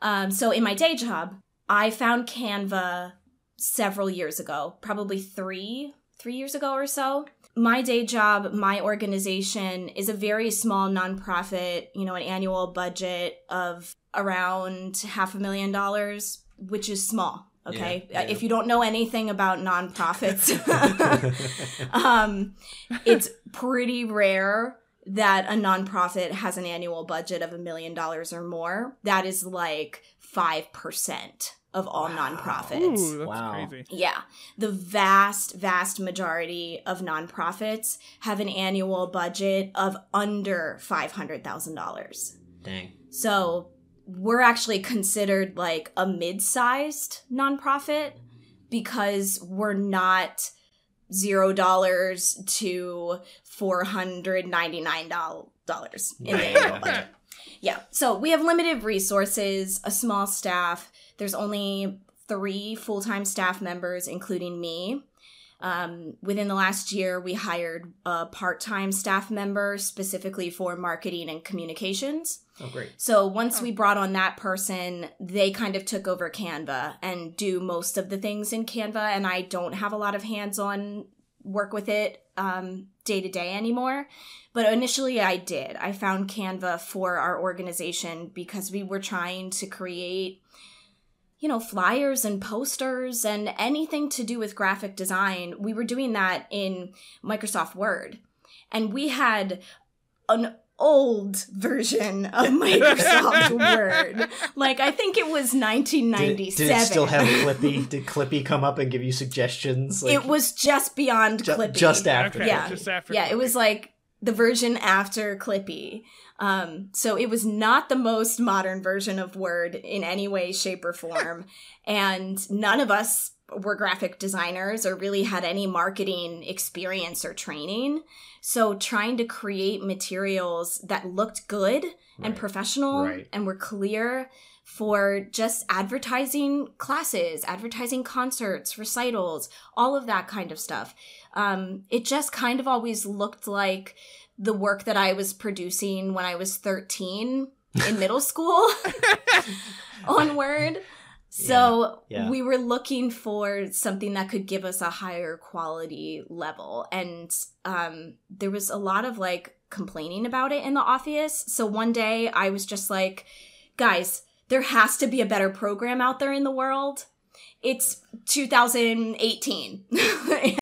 um, so in my day job i found canva several years ago probably three three years ago or so my day job my organization is a very small nonprofit you know an annual budget of around half a million dollars which is small okay Yeah, yeah. if you don't know anything about nonprofits (laughs) (laughs) um, it's pretty rare that a nonprofit has an annual budget of a million dollars or more. That is like 5% of all Wow. nonprofits. Ooh, that's Wow. crazy. Yeah. The vast, vast majority of nonprofits have an annual budget of under $500,000. Dang. So we're actually considered like a mid sized nonprofit because we're not zero dollars to four hundred ninety nine dollars in the annual budget. (laughs) Yeah. So we have limited resources, a small staff. There's only three full time staff members, including me. Um, within the last year, we hired a part time staff member specifically for marketing and communications. Oh, great. So once we brought on that person, they kind of took over Canva and do most of the things in Canva. And I don't have a lot of hands on work with it um, day to day anymore. But initially, I did. I found Canva for our organization because we were trying to create, you know, flyers and posters and anything to do with graphic design. We were doing that in Microsoft Word. And we had an old version of Microsoft (laughs) Word. Like I think it was Did 1997. did it still have Clippy? Did Clippy come up and give you suggestions? Like, it was just beyond ju- Clippy. just after. Okay, Yeah. just after. yeah, it was like the version after Clippy. Um, so it was not the most modern version of Word in any way, shape, or form. (laughs) and none of us were graphic designers or really had any marketing experience or training. So trying to create materials that looked good and professional Right. and were clear for just advertising classes, advertising concerts, recitals, all of that kind of stuff. Um, it just kind of always looked like the work that I was producing when I was 13 in (laughs) middle school (laughs) on Word. So Yeah, yeah. we were looking for something that could give us a higher quality level. And um, there was a lot of like complaining about it in the office. So one day I was just like, guys, there has to be a better program out there in the world. It's 2018 (laughs)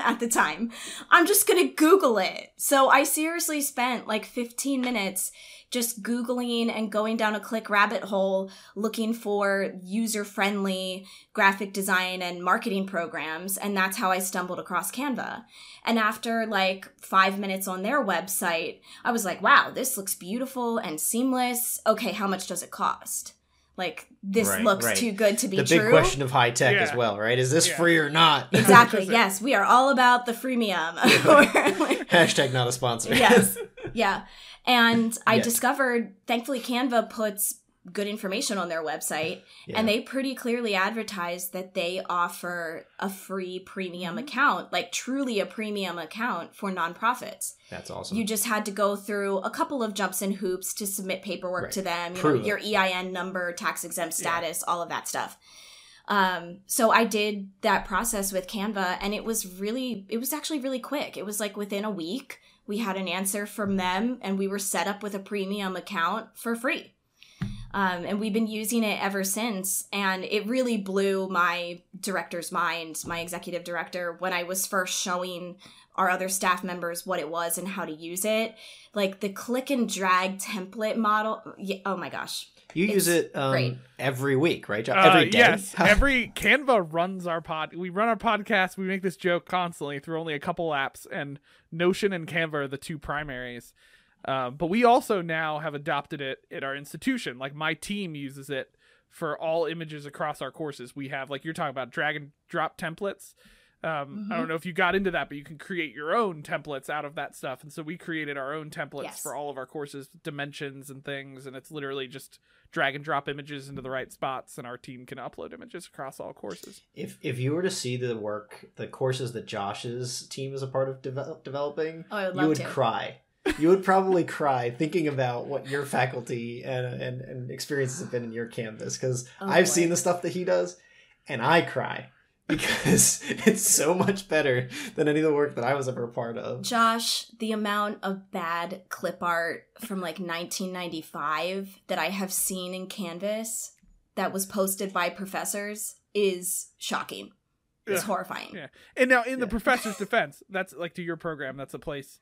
at the time. I'm just going to Google it. So I seriously spent like 15 minutes just Googling and going down a click rabbit hole looking for user friendly graphic design and marketing programs. And that's how I stumbled across Canva. And after like five minutes on their website, I was like, wow, this looks beautiful and seamless. Okay, how much does it cost? Like, this Right, looks right. too good to be the true. big question of high tech as well, right? Is this Yeah. free or not? (laughs) Exactly. yes, we are all about the freemium. Like, (laughs) (laughs) Hashtag not a sponsor. yes. Yeah. And I Yes. discovered, thankfully, Canva puts good information on their website Yeah. and they pretty clearly advertise that they offer a free premium account, like truly a premium account for nonprofits. That's awesome. You just had to go through a couple of jumps and hoops to submit paperwork Right. to them, you Prove know, your. EIN number, tax exempt status, all of that stuff. Um, so I did that process with Canva and it was really, it was actually really quick. It was like within a week, we had an answer from them and we were set up with a premium account for free. Um, and we've been using it ever since. And it really blew my director's mind, my executive director, when I was first showing our other staff members what it was and how to use it. Like the click and drag template model. Oh my gosh. You use it um, every week, right? John? Uh, Every day. Yes, (laughs) every Canva runs our pod. We run our podcast. We make this joke constantly through only a couple apps, and Notion and Canva are the two primaries. Uh, but we also now have adopted it at our institution. Like my team uses it for all images across our courses. We have like you're talking about drag and drop templates. Um, I Mhm. don't know if you got into that, but you can create your own templates out of that stuff. And so we created our own templates Yes. for all of our courses, dimensions and things. And it's literally just drag and drop images into the right spots, and our team can upload images across all courses. If if you were to see the work, the courses that Josh's team is a part of develop, developing, Oh, I would you would to. cry. You would probably cry thinking about what your faculty and and, and experiences have been in your Canvas because Oh, I've boy. seen the stuff that he does, and I cry (laughs) because it's so much better than any of the work that I was ever a part of. Josh, the amount of bad clip art from like 1995 that I have seen in Canvas that was posted by professors is shocking. It's Yeah. horrifying. Yeah. And now, in the professor's (laughs) defense, that's like to your program, that's a place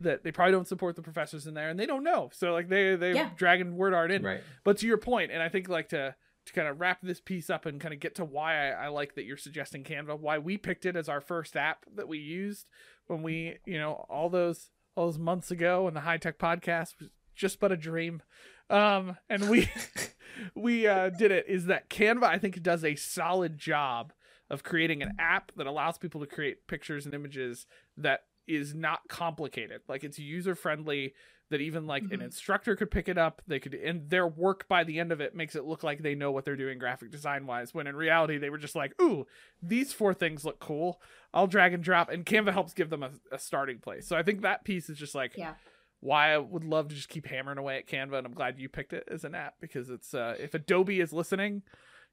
that they probably don't support the professors in there, and they don't know. So like they they Yeah. dragging word art in. Right. But to your point, and I think like to to kind of wrap this piece up and kind of get to why I, I like that you're suggesting Canva, why we picked it as our first app that we used when we, you know, all those all those months ago, and the high tech podcast was just but a dream. Um, and we (laughs) we uh, did it is that Canva I think does a solid job of creating an app that allows people to create pictures and images that is not complicated. Like it's user friendly that even like an Mhm. instructor could pick it up. They could and their work by the end of it makes it look like they know what they're doing graphic design wise when in reality they were just like, "Ooh, these four things look cool. I'll drag and drop." And Canva helps give them a, a starting place. So I think that piece is just like Yeah. why I would love to just keep hammering away at Canva, and I'm glad you picked it as an app because it's uh, if Adobe is listening,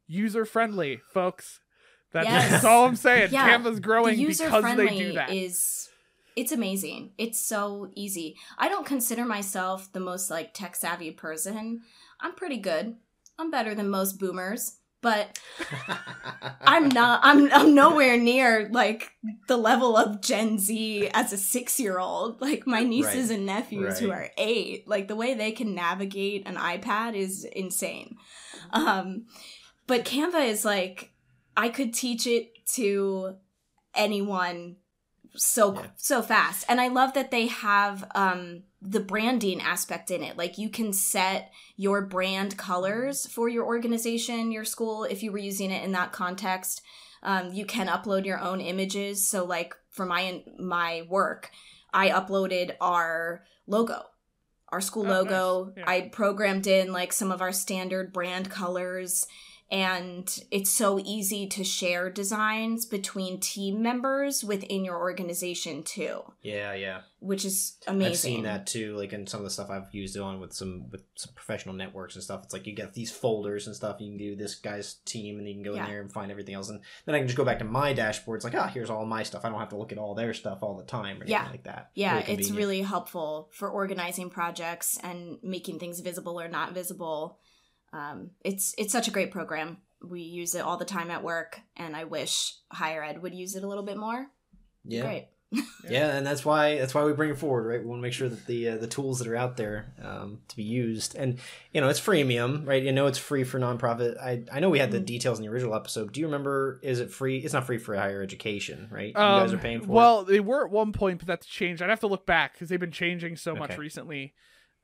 user friendly, folks. That's, Yes. that's all I'm saying. Yeah. Canva's growing because they do that. is it's amazing. It's so easy. I don't consider myself the most like tech savvy person. I'm pretty good. I'm better than most boomers, but (laughs) I'm not I'm I'm nowhere near like the level of Gen Z as a 6-year-old. Like my nieces Right. and nephews who are 8, like the way they can navigate an iPad is insane. Um but Canva is like I could teach it to anyone so Yeah. so fast. And I love that they have um the branding aspect in it. Like you can set your brand colors for your organization, your school if you were using it in that context. Um, you can upload your own images. So like for my my work, I uploaded our logo, our school Oh, logo. nice. Yeah. I programmed in like some of our standard brand colors and it's so easy to share designs between team members within your organization too, yeah, yeah. which is amazing. I've seen that too, like in some of the stuff I've used it on with some with some professional networks and stuff. It's like you get these folders and stuff. You can do this guy's team, and you can go Yeah. in there and find everything else. And then I can just go back to my dashboard. It's like, ah, here's all my stuff. I don't have to look at all their stuff all the time or anything Yeah. like that. Yeah, Really it's really helpful for organizing projects and making things visible or not visible. Um, it's it's such a great program. We use it all the time at work, and I wish higher ed would use it a little bit more. yeah. Great. (laughs) Yeah, and that's why that's why we bring it forward, right? We want to make sure that the uh, the tools that are out there um, to be used, and you know, it's freemium, right? You know, it's free for nonprofit. I I know we had the Mhm. details in the original episode. Do you remember? Is it free? It's not free for higher education, right? You guys Um, are paying for it. well, they were at one point, but that's changed. I'd have to look back because they've been changing so much Okay.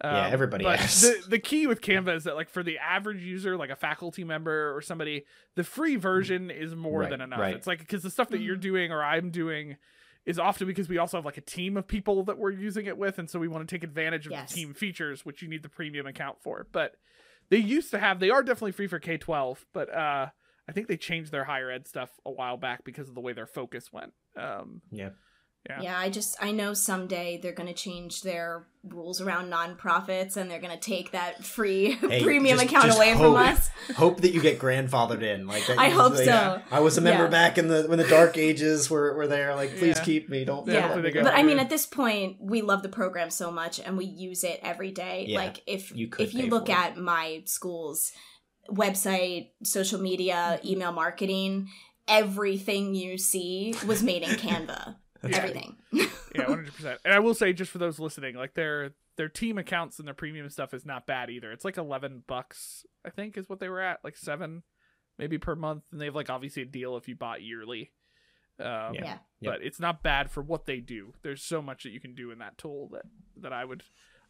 Recently. Yeah, Um, everybody but has. The, the key with Canva is that, like, for the average user, like a faculty member or somebody, the free version is more Right, than enough. right. It's like because the stuff that you're Mhm. doing or I'm doing is often because we also have like a team of people that we're using it with, and so we want to take advantage of Yes. the team features, which you need the premium account for. But they used to have, they are definitely free for K twelve, but uh, I think they changed their higher ed stuff a while back because of the way their focus went. Um, yeah. Yeah. Yeah, I just I know someday they're going to change their rules around nonprofits, and they're going to take that free (laughs) Hey, premium just- account just away hope. from us. hope that you get grandfathered in. Like that I hope like, so. I was a member Yeah. back in the when the dark ages were, were there. Like, please Yeah. keep me. Don't. Yeah, don't let me go. go but I mean, at this point, we love the program so much, and we use it every day. Yeah, like if you could if you look at my school's website, social media, Mm-hmm. email marketing, everything you see was made in (laughs) Canva. Yeah. Everything. (laughs) yeah, one hundred percent. And I will say, just for those listening, like their their team accounts and their premium stuff is not bad either. It's like eleven bucks, I think, is what they were at, like seven, maybe per month. And they have like obviously a deal if you bought yearly. Um, Yeah. yeah. but it's not bad for what they do. There's so much that you can do in that tool that that I would,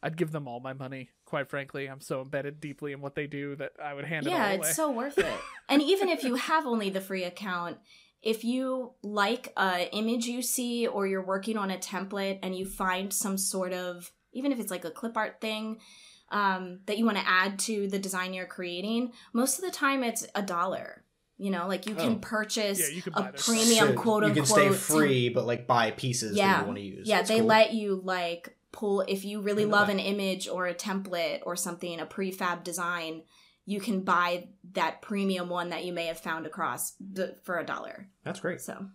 I'd give them all my money. Quite frankly, I'm so embedded deeply in what they do that I would hand it over. yeah all it's so worth it and even if you have only the free account if you like a image you see or you're working on a template and you find some sort of even if it's like a clip art thing um, that you want to add to the design you're creating most of the time it's a dollar you know like you can Oh. purchase Yeah, you can a this. premium So quote you unquote can stay to- free, but like buy pieces that you want to use. yeah That's they cool. let you like pull if you really love that. an image or a template or something a prefab design you can buy that premium one that you may have found across the, for a dollar That's great. so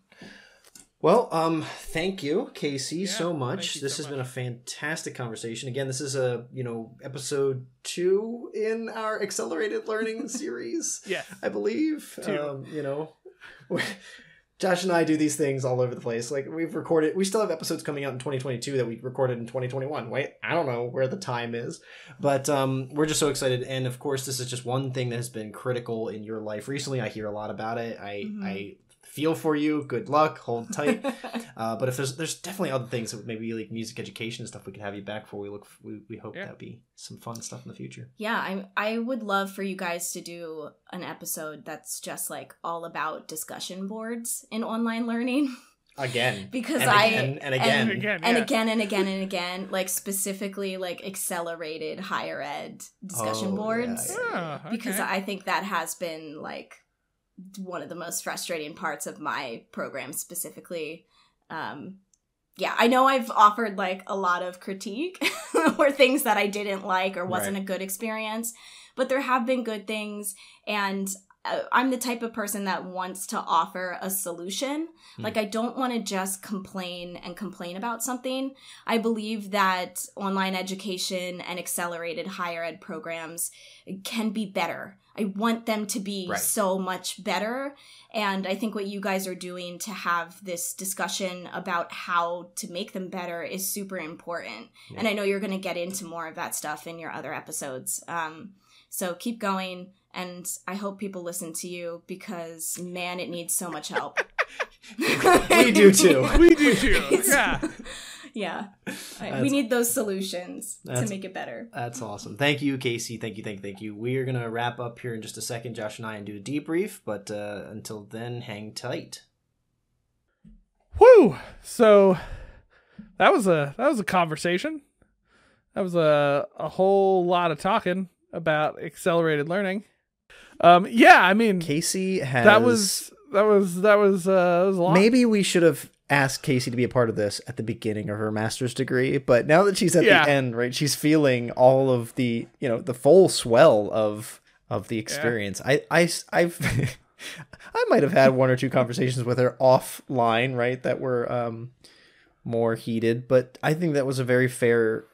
Well, um, thank you, Casey, Yeah, so much. This so has been a fantastic conversation. Again, this is a you know episode two in our accelerated learning (laughs) series. Yeah, I believe. Two. Um, you know, Josh and I do these things all over the place. Like we've recorded, we still have episodes coming out in 2022 that we recorded in 2021. Wait, I don't know where the time is, but um, we're just so excited. And of course, this is just one thing that has been critical in your life recently. I hear a lot about it. I Mhm. I feel for you. Good luck. Hold tight. (laughs) Uh, but if there's there's definitely other things that maybe like music education and stuff we could have you back for. We look we, we hope Yeah. that'd be some fun stuff in the future. yeah i i would love for you guys to do an episode that's just like all about discussion boards in online learning (laughs) Again, because and i again, and again. And again, and yeah. again and again and again like specifically like accelerated higher ed discussion Oh, boards yeah, Ah, okay. because I think that has been like one of the most frustrating parts of my program specifically. Um, yeah, I know I've offered like a lot of critique (laughs) or things that I didn't like or wasn't Right. a good experience, but there have been good things and I'm the type of person that wants to offer a solution. Hmm. Like I don't want to just complain and complain about something. I believe that online education and accelerated higher ed programs can be better. I want them to be Right. so much better. And I think what you guys are doing to have this discussion about how to make them better is super important. Yeah. And I know you're going to get into more of that stuff in your other episodes. Um, so keep going. And I hope people listen to you because, man, it needs so much help. (laughs) we do too. (laughs) we do too. (laughs) Yeah. yeah. I- That's- we need those solutions to make it better. That's awesome. Thank you, Casey. Thank you, thank you, thank you. We are gonna wrap up here in just a second, Josh and I, and do a debrief. But uh, until then, hang tight. Whew. So that was a that was a conversation. That was a a whole lot of talking about accelerated learning. Um yeah, I mean Casey has. that was that was that was uh that was a lot. Maybe we should have asked Casey to be a part of this at the beginning of her master's degree, but now that she's at Yeah. the end, right, she's feeling all of the, you know, the full swell of of the experience. I I I've (laughs) I might have had one or two conversations with her offline, right, that were um more heated, but I think that was a very fair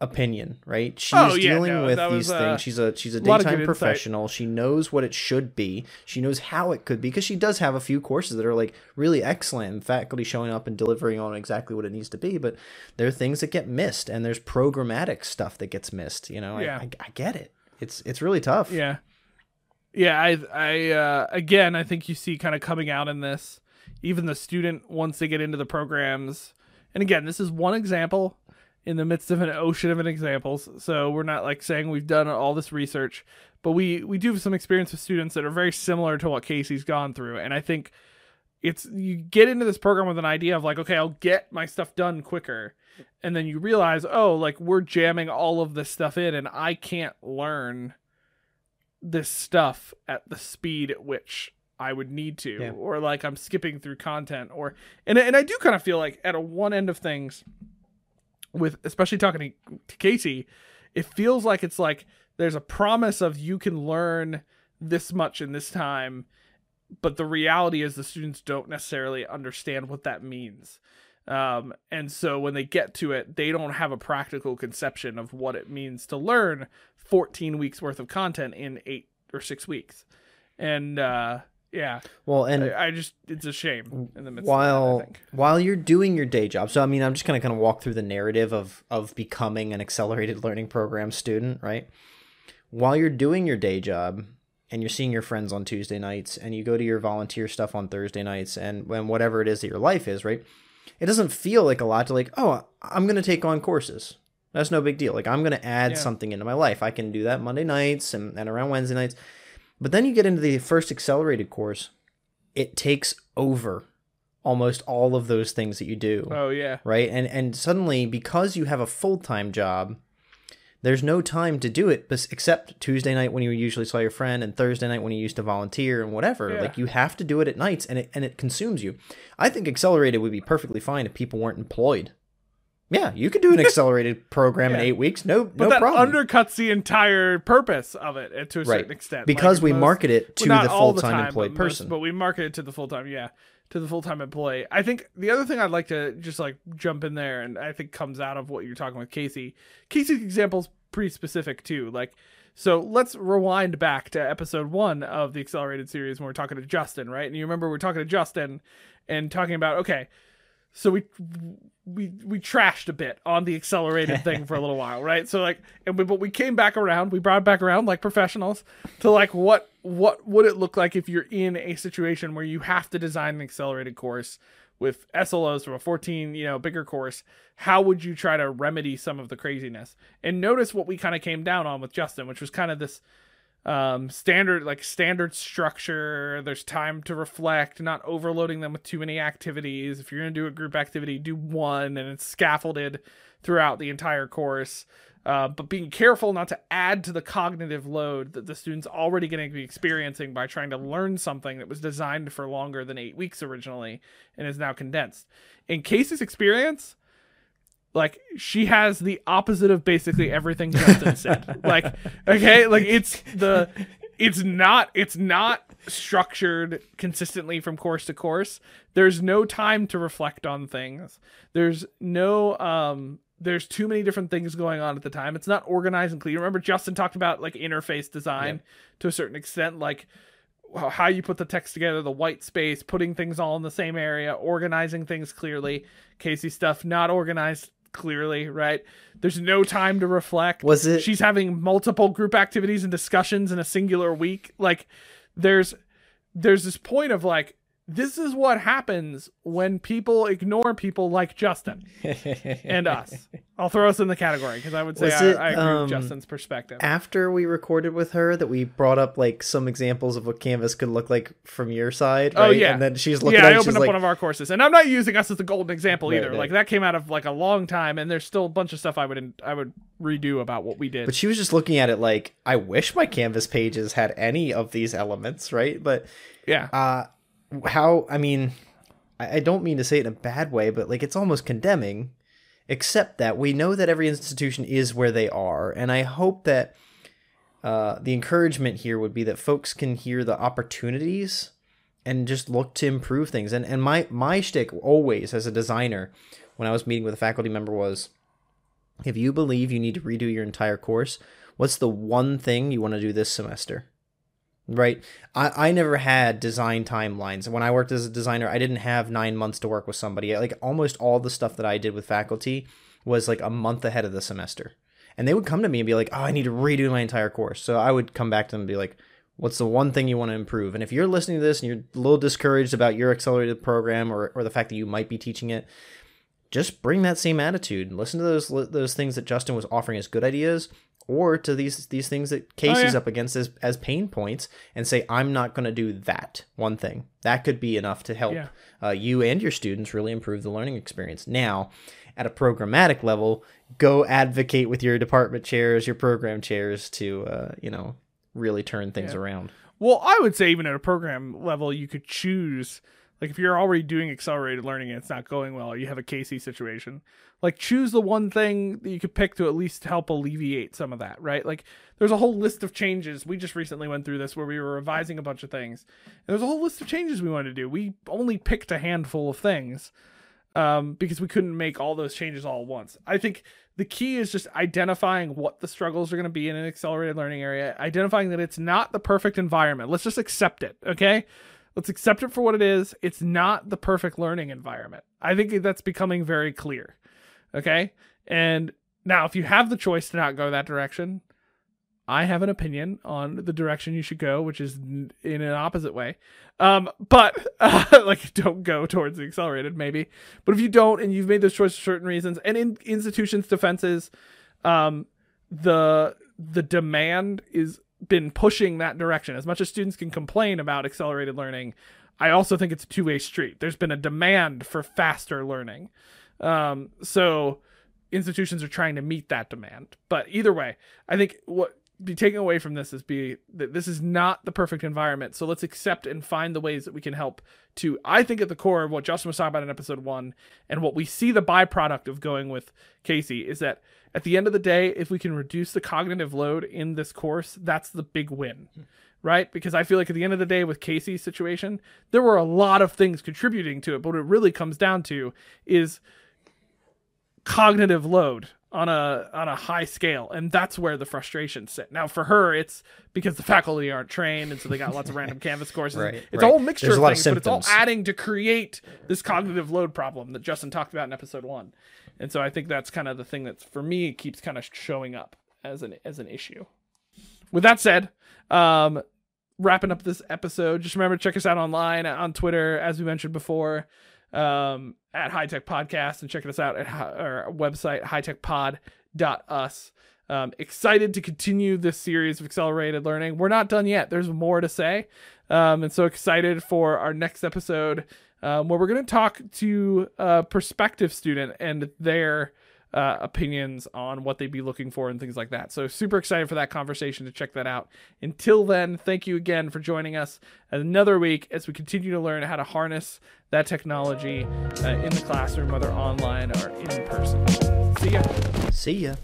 opinion, right? She's Oh, yeah, dealing no, with these was, uh, things. She's a she's a lot of good daytime insight. professional. She knows what it should be. She knows how it could be because she does have a few courses that are like really excellent and faculty showing up and delivering on exactly what it needs to be, but there are things that get missed and there's programmatic stuff that gets missed, you know. I- Yeah. I, I get it. It's it's really tough. Yeah. Yeah, I I uh again I think you see kind of coming out in this even the student once they get into the programs. And again, this is one example in the midst of an ocean of an examples. So we're not like saying we've done all this research, but we we do have some experience with students that are very similar to what Casey's gone through. And I think it's you get into this program with an idea of like, okay, I'll get my stuff done quicker. And then you realize, oh, like we're jamming all of this stuff in and I can't learn this stuff at the speed at which I would need to, Yeah. or like I'm skipping through content, or and and I do kind of feel like at a one end of things, with especially talking to, Casey, it feels like it's like there's a promise of you can learn this much in this time, but the reality is the students don't necessarily understand what that means. Um, and so when they get to it, they don't have a practical conception of what it means to learn 14 weeks worth of content in eight or six weeks. And uh, yeah, Well, and I, I just it's a shame in the midst while of that, while you're doing your day job so i mean i'm just going to kind of walk through the narrative of of becoming an accelerated learning program student right? While you're doing your day job and you're seeing your friends on tuesday nights and you go to your volunteer stuff on thursday nights and when whatever it is that your life is right? It doesn't feel like a lot to like oh i'm going to take on courses. That's no big deal. Like i'm going to add Yeah. something into my life. I can do that monday nights and, and around wednesday nights but then you get into the first accelerated course. It takes over almost all of those things that you do. Oh yeah. right? And and suddenly because you have a full-time job there's no time to do it except tuesday night when you usually saw your friend and thursday night when you used to volunteer and whatever. Yeah. like you have to do it at nights and it and it consumes you. I think accelerated would be perfectly fine if people weren't employed yeah you could do an (laughs) accelerated program in eight weeks no But no that problem undercuts the entire purpose of it uh, to a right certain extent. because Like, we most- market it to not the full-time time, employed but most- person but we market it to the full time, yeah, to the full time employee. I think the other thing I'd like to just like jump in there, and I think comes out of what you're talking with Casey. Casey's example's pretty specific too. Like, so let's rewind back to episode one of the accelerated series when we're talking to Justin, right? And you remember we're talking to Justin and talking about okay, so we we we trashed a bit on the accelerated thing for a little while, right? So like, and we, but we came back around. We brought it back around like professionals to like what what would it look like if you're in a situation where you have to design an accelerated course with SLOs from a 14, you know, bigger course? How would you try to remedy some of the craziness? And notice what we kind of came down on with Justin, which was kind of this um standard like standard structure. There's time to reflect not overloading them with too many activities. If you're to do a group activity do one and it's scaffolded throughout the entire course. Uh, but being careful not to add to the cognitive load that the student's already going to be experiencing by trying to learn something that was designed for longer than eight weeks originally and is now condensed. In Casey's experience like she has the opposite of basically everything Justin said. (laughs) like okay, like it's the it's not it's not structured consistently from course to course. There's no time to reflect on things. There's no um there's too many different things going on at the time. It's not organized and clear. Remember Justin talked about like interface design to a certain extent like how how you put the text together, the white space, putting things all in the same area, organizing things clearly. Casey stuff not organized clearly, right? There's no time to reflect. Was it- She's having multiple group activities and discussions in a singular week. Like there's there's this point of like this is what happens when people ignore people like Justin (laughs) and us. I'll throw us in the category because I would say I, it, I agree um, with Justin's perspective. after we recorded with her that we brought up like some examples of what canvas could look like from your side Oh, yeah. and then she's looking yeah, at I it opened she's up like one of our courses, and I'm not using us as the golden example Right, either. right. Like that came out of like a long time, and there's still a bunch of stuff I would I would redo about what we did. but she was just looking at it like i wish my canvas pages had any of these elements right but yeah, uh how i mean I, don't mean to say it in a bad way but like it's almost condemning except that we know that every institution is where they are and i hope that uh, the encouragement here would be that folks can hear the opportunities and just look to improve things. And and my my shtick always as a designer, when I was meeting with a faculty member was, if you believe you need to redo your entire course, what's the one thing you want to do this semester? Right. I, I never had design timelines. When I worked as a designer, I didn't have nine months to work with somebody. Like almost all the stuff that I did with faculty was like a month ahead of the semester. And they would come to me and be like, oh, I need to redo my entire course. So I would come back to them and be like, what's the one thing you want to improve? And if you're listening to this and you're a little discouraged about your accelerated program or, or the fact that you might be teaching it, just bring that same attitude. and Listen to those those things that Justin was offering as good ideas, or to these these things that Casey's yeah. up against as as pain points, and say, I'm not going to do that one thing. That could be enough to help Yeah. uh, you and your students really improve the learning experience. Now, at a programmatic level, go advocate with your department chairs, your program chairs to uh, you know really turn things Yeah. around. Well, I would say even at a program level, you could choose. Like if you're already doing accelerated learning and it's not going well, you have a Casey situation, like choose the one thing that you could pick to at least help alleviate some of that, right? Like there's a whole list of changes. We just recently went through this where we were revising a bunch of things. And there's a whole list of changes we wanted to do. We only picked a handful of things um, because we couldn't make all those changes all at once. I think the key is just identifying what the struggles are going to be in an accelerated learning area, identifying that it's not the perfect environment. Let's just accept it, okay? Let's accept it for what it is. It's not the perfect learning environment. I think that's becoming very clear, okay? And now, if you have the choice to not go that direction, I have an opinion on the direction you should go, which is in an opposite way. Um, but uh, (laughs) like, don't go towards the accelerated, maybe. But if you don't, and you've made those choices for certain reasons, and in institutions' defenses, um, the the demand is been pushing that direction. As much as students can complain about accelerated learning, I also think it's a two way street. There's been a demand for faster learning. Um, so institutions are trying to meet that demand. But either way, I think what be taken away from this is be that this is not the perfect environment. So let's accept and find the ways that we can help to I think at the core of what Justin was talking about in episode one and what we see the byproduct of going with Casey is that at the end of the day, if we can reduce the cognitive load in this course, that's the big win. Right? Because I feel like at the end of the day with Casey's situation, there were a lot of things contributing to it, but what it really comes down to is cognitive load on a on a high scale and that's where the frustration sit. Now for her it's because the faculty aren't trained and so they got lots of (laughs) random canvas courses. Right, it's right. a whole mixture There's of lot of things but it's all adding to create this cognitive load problem that justin talked about in episode one. And so i think that's kind of the thing that's for me keeps kind of showing up as an as an issue. With that said um wrapping up this episode just remember to check us out online on twitter as we mentioned before um, at High Tech Podcast and checking us out at our website, hightechpod.us. Um, excited to continue this series of accelerated learning. We're not done yet. There's more to say. Um, and so excited for our next episode um, where we're going to talk to a prospective student and their uh, opinions on what they'd be looking for and things like that. So super excited for that conversation to check that out. Until then, thank you again for joining us another week as we continue to learn how to harness that technology uh, in the classroom, whether online or in person. See ya. See ya.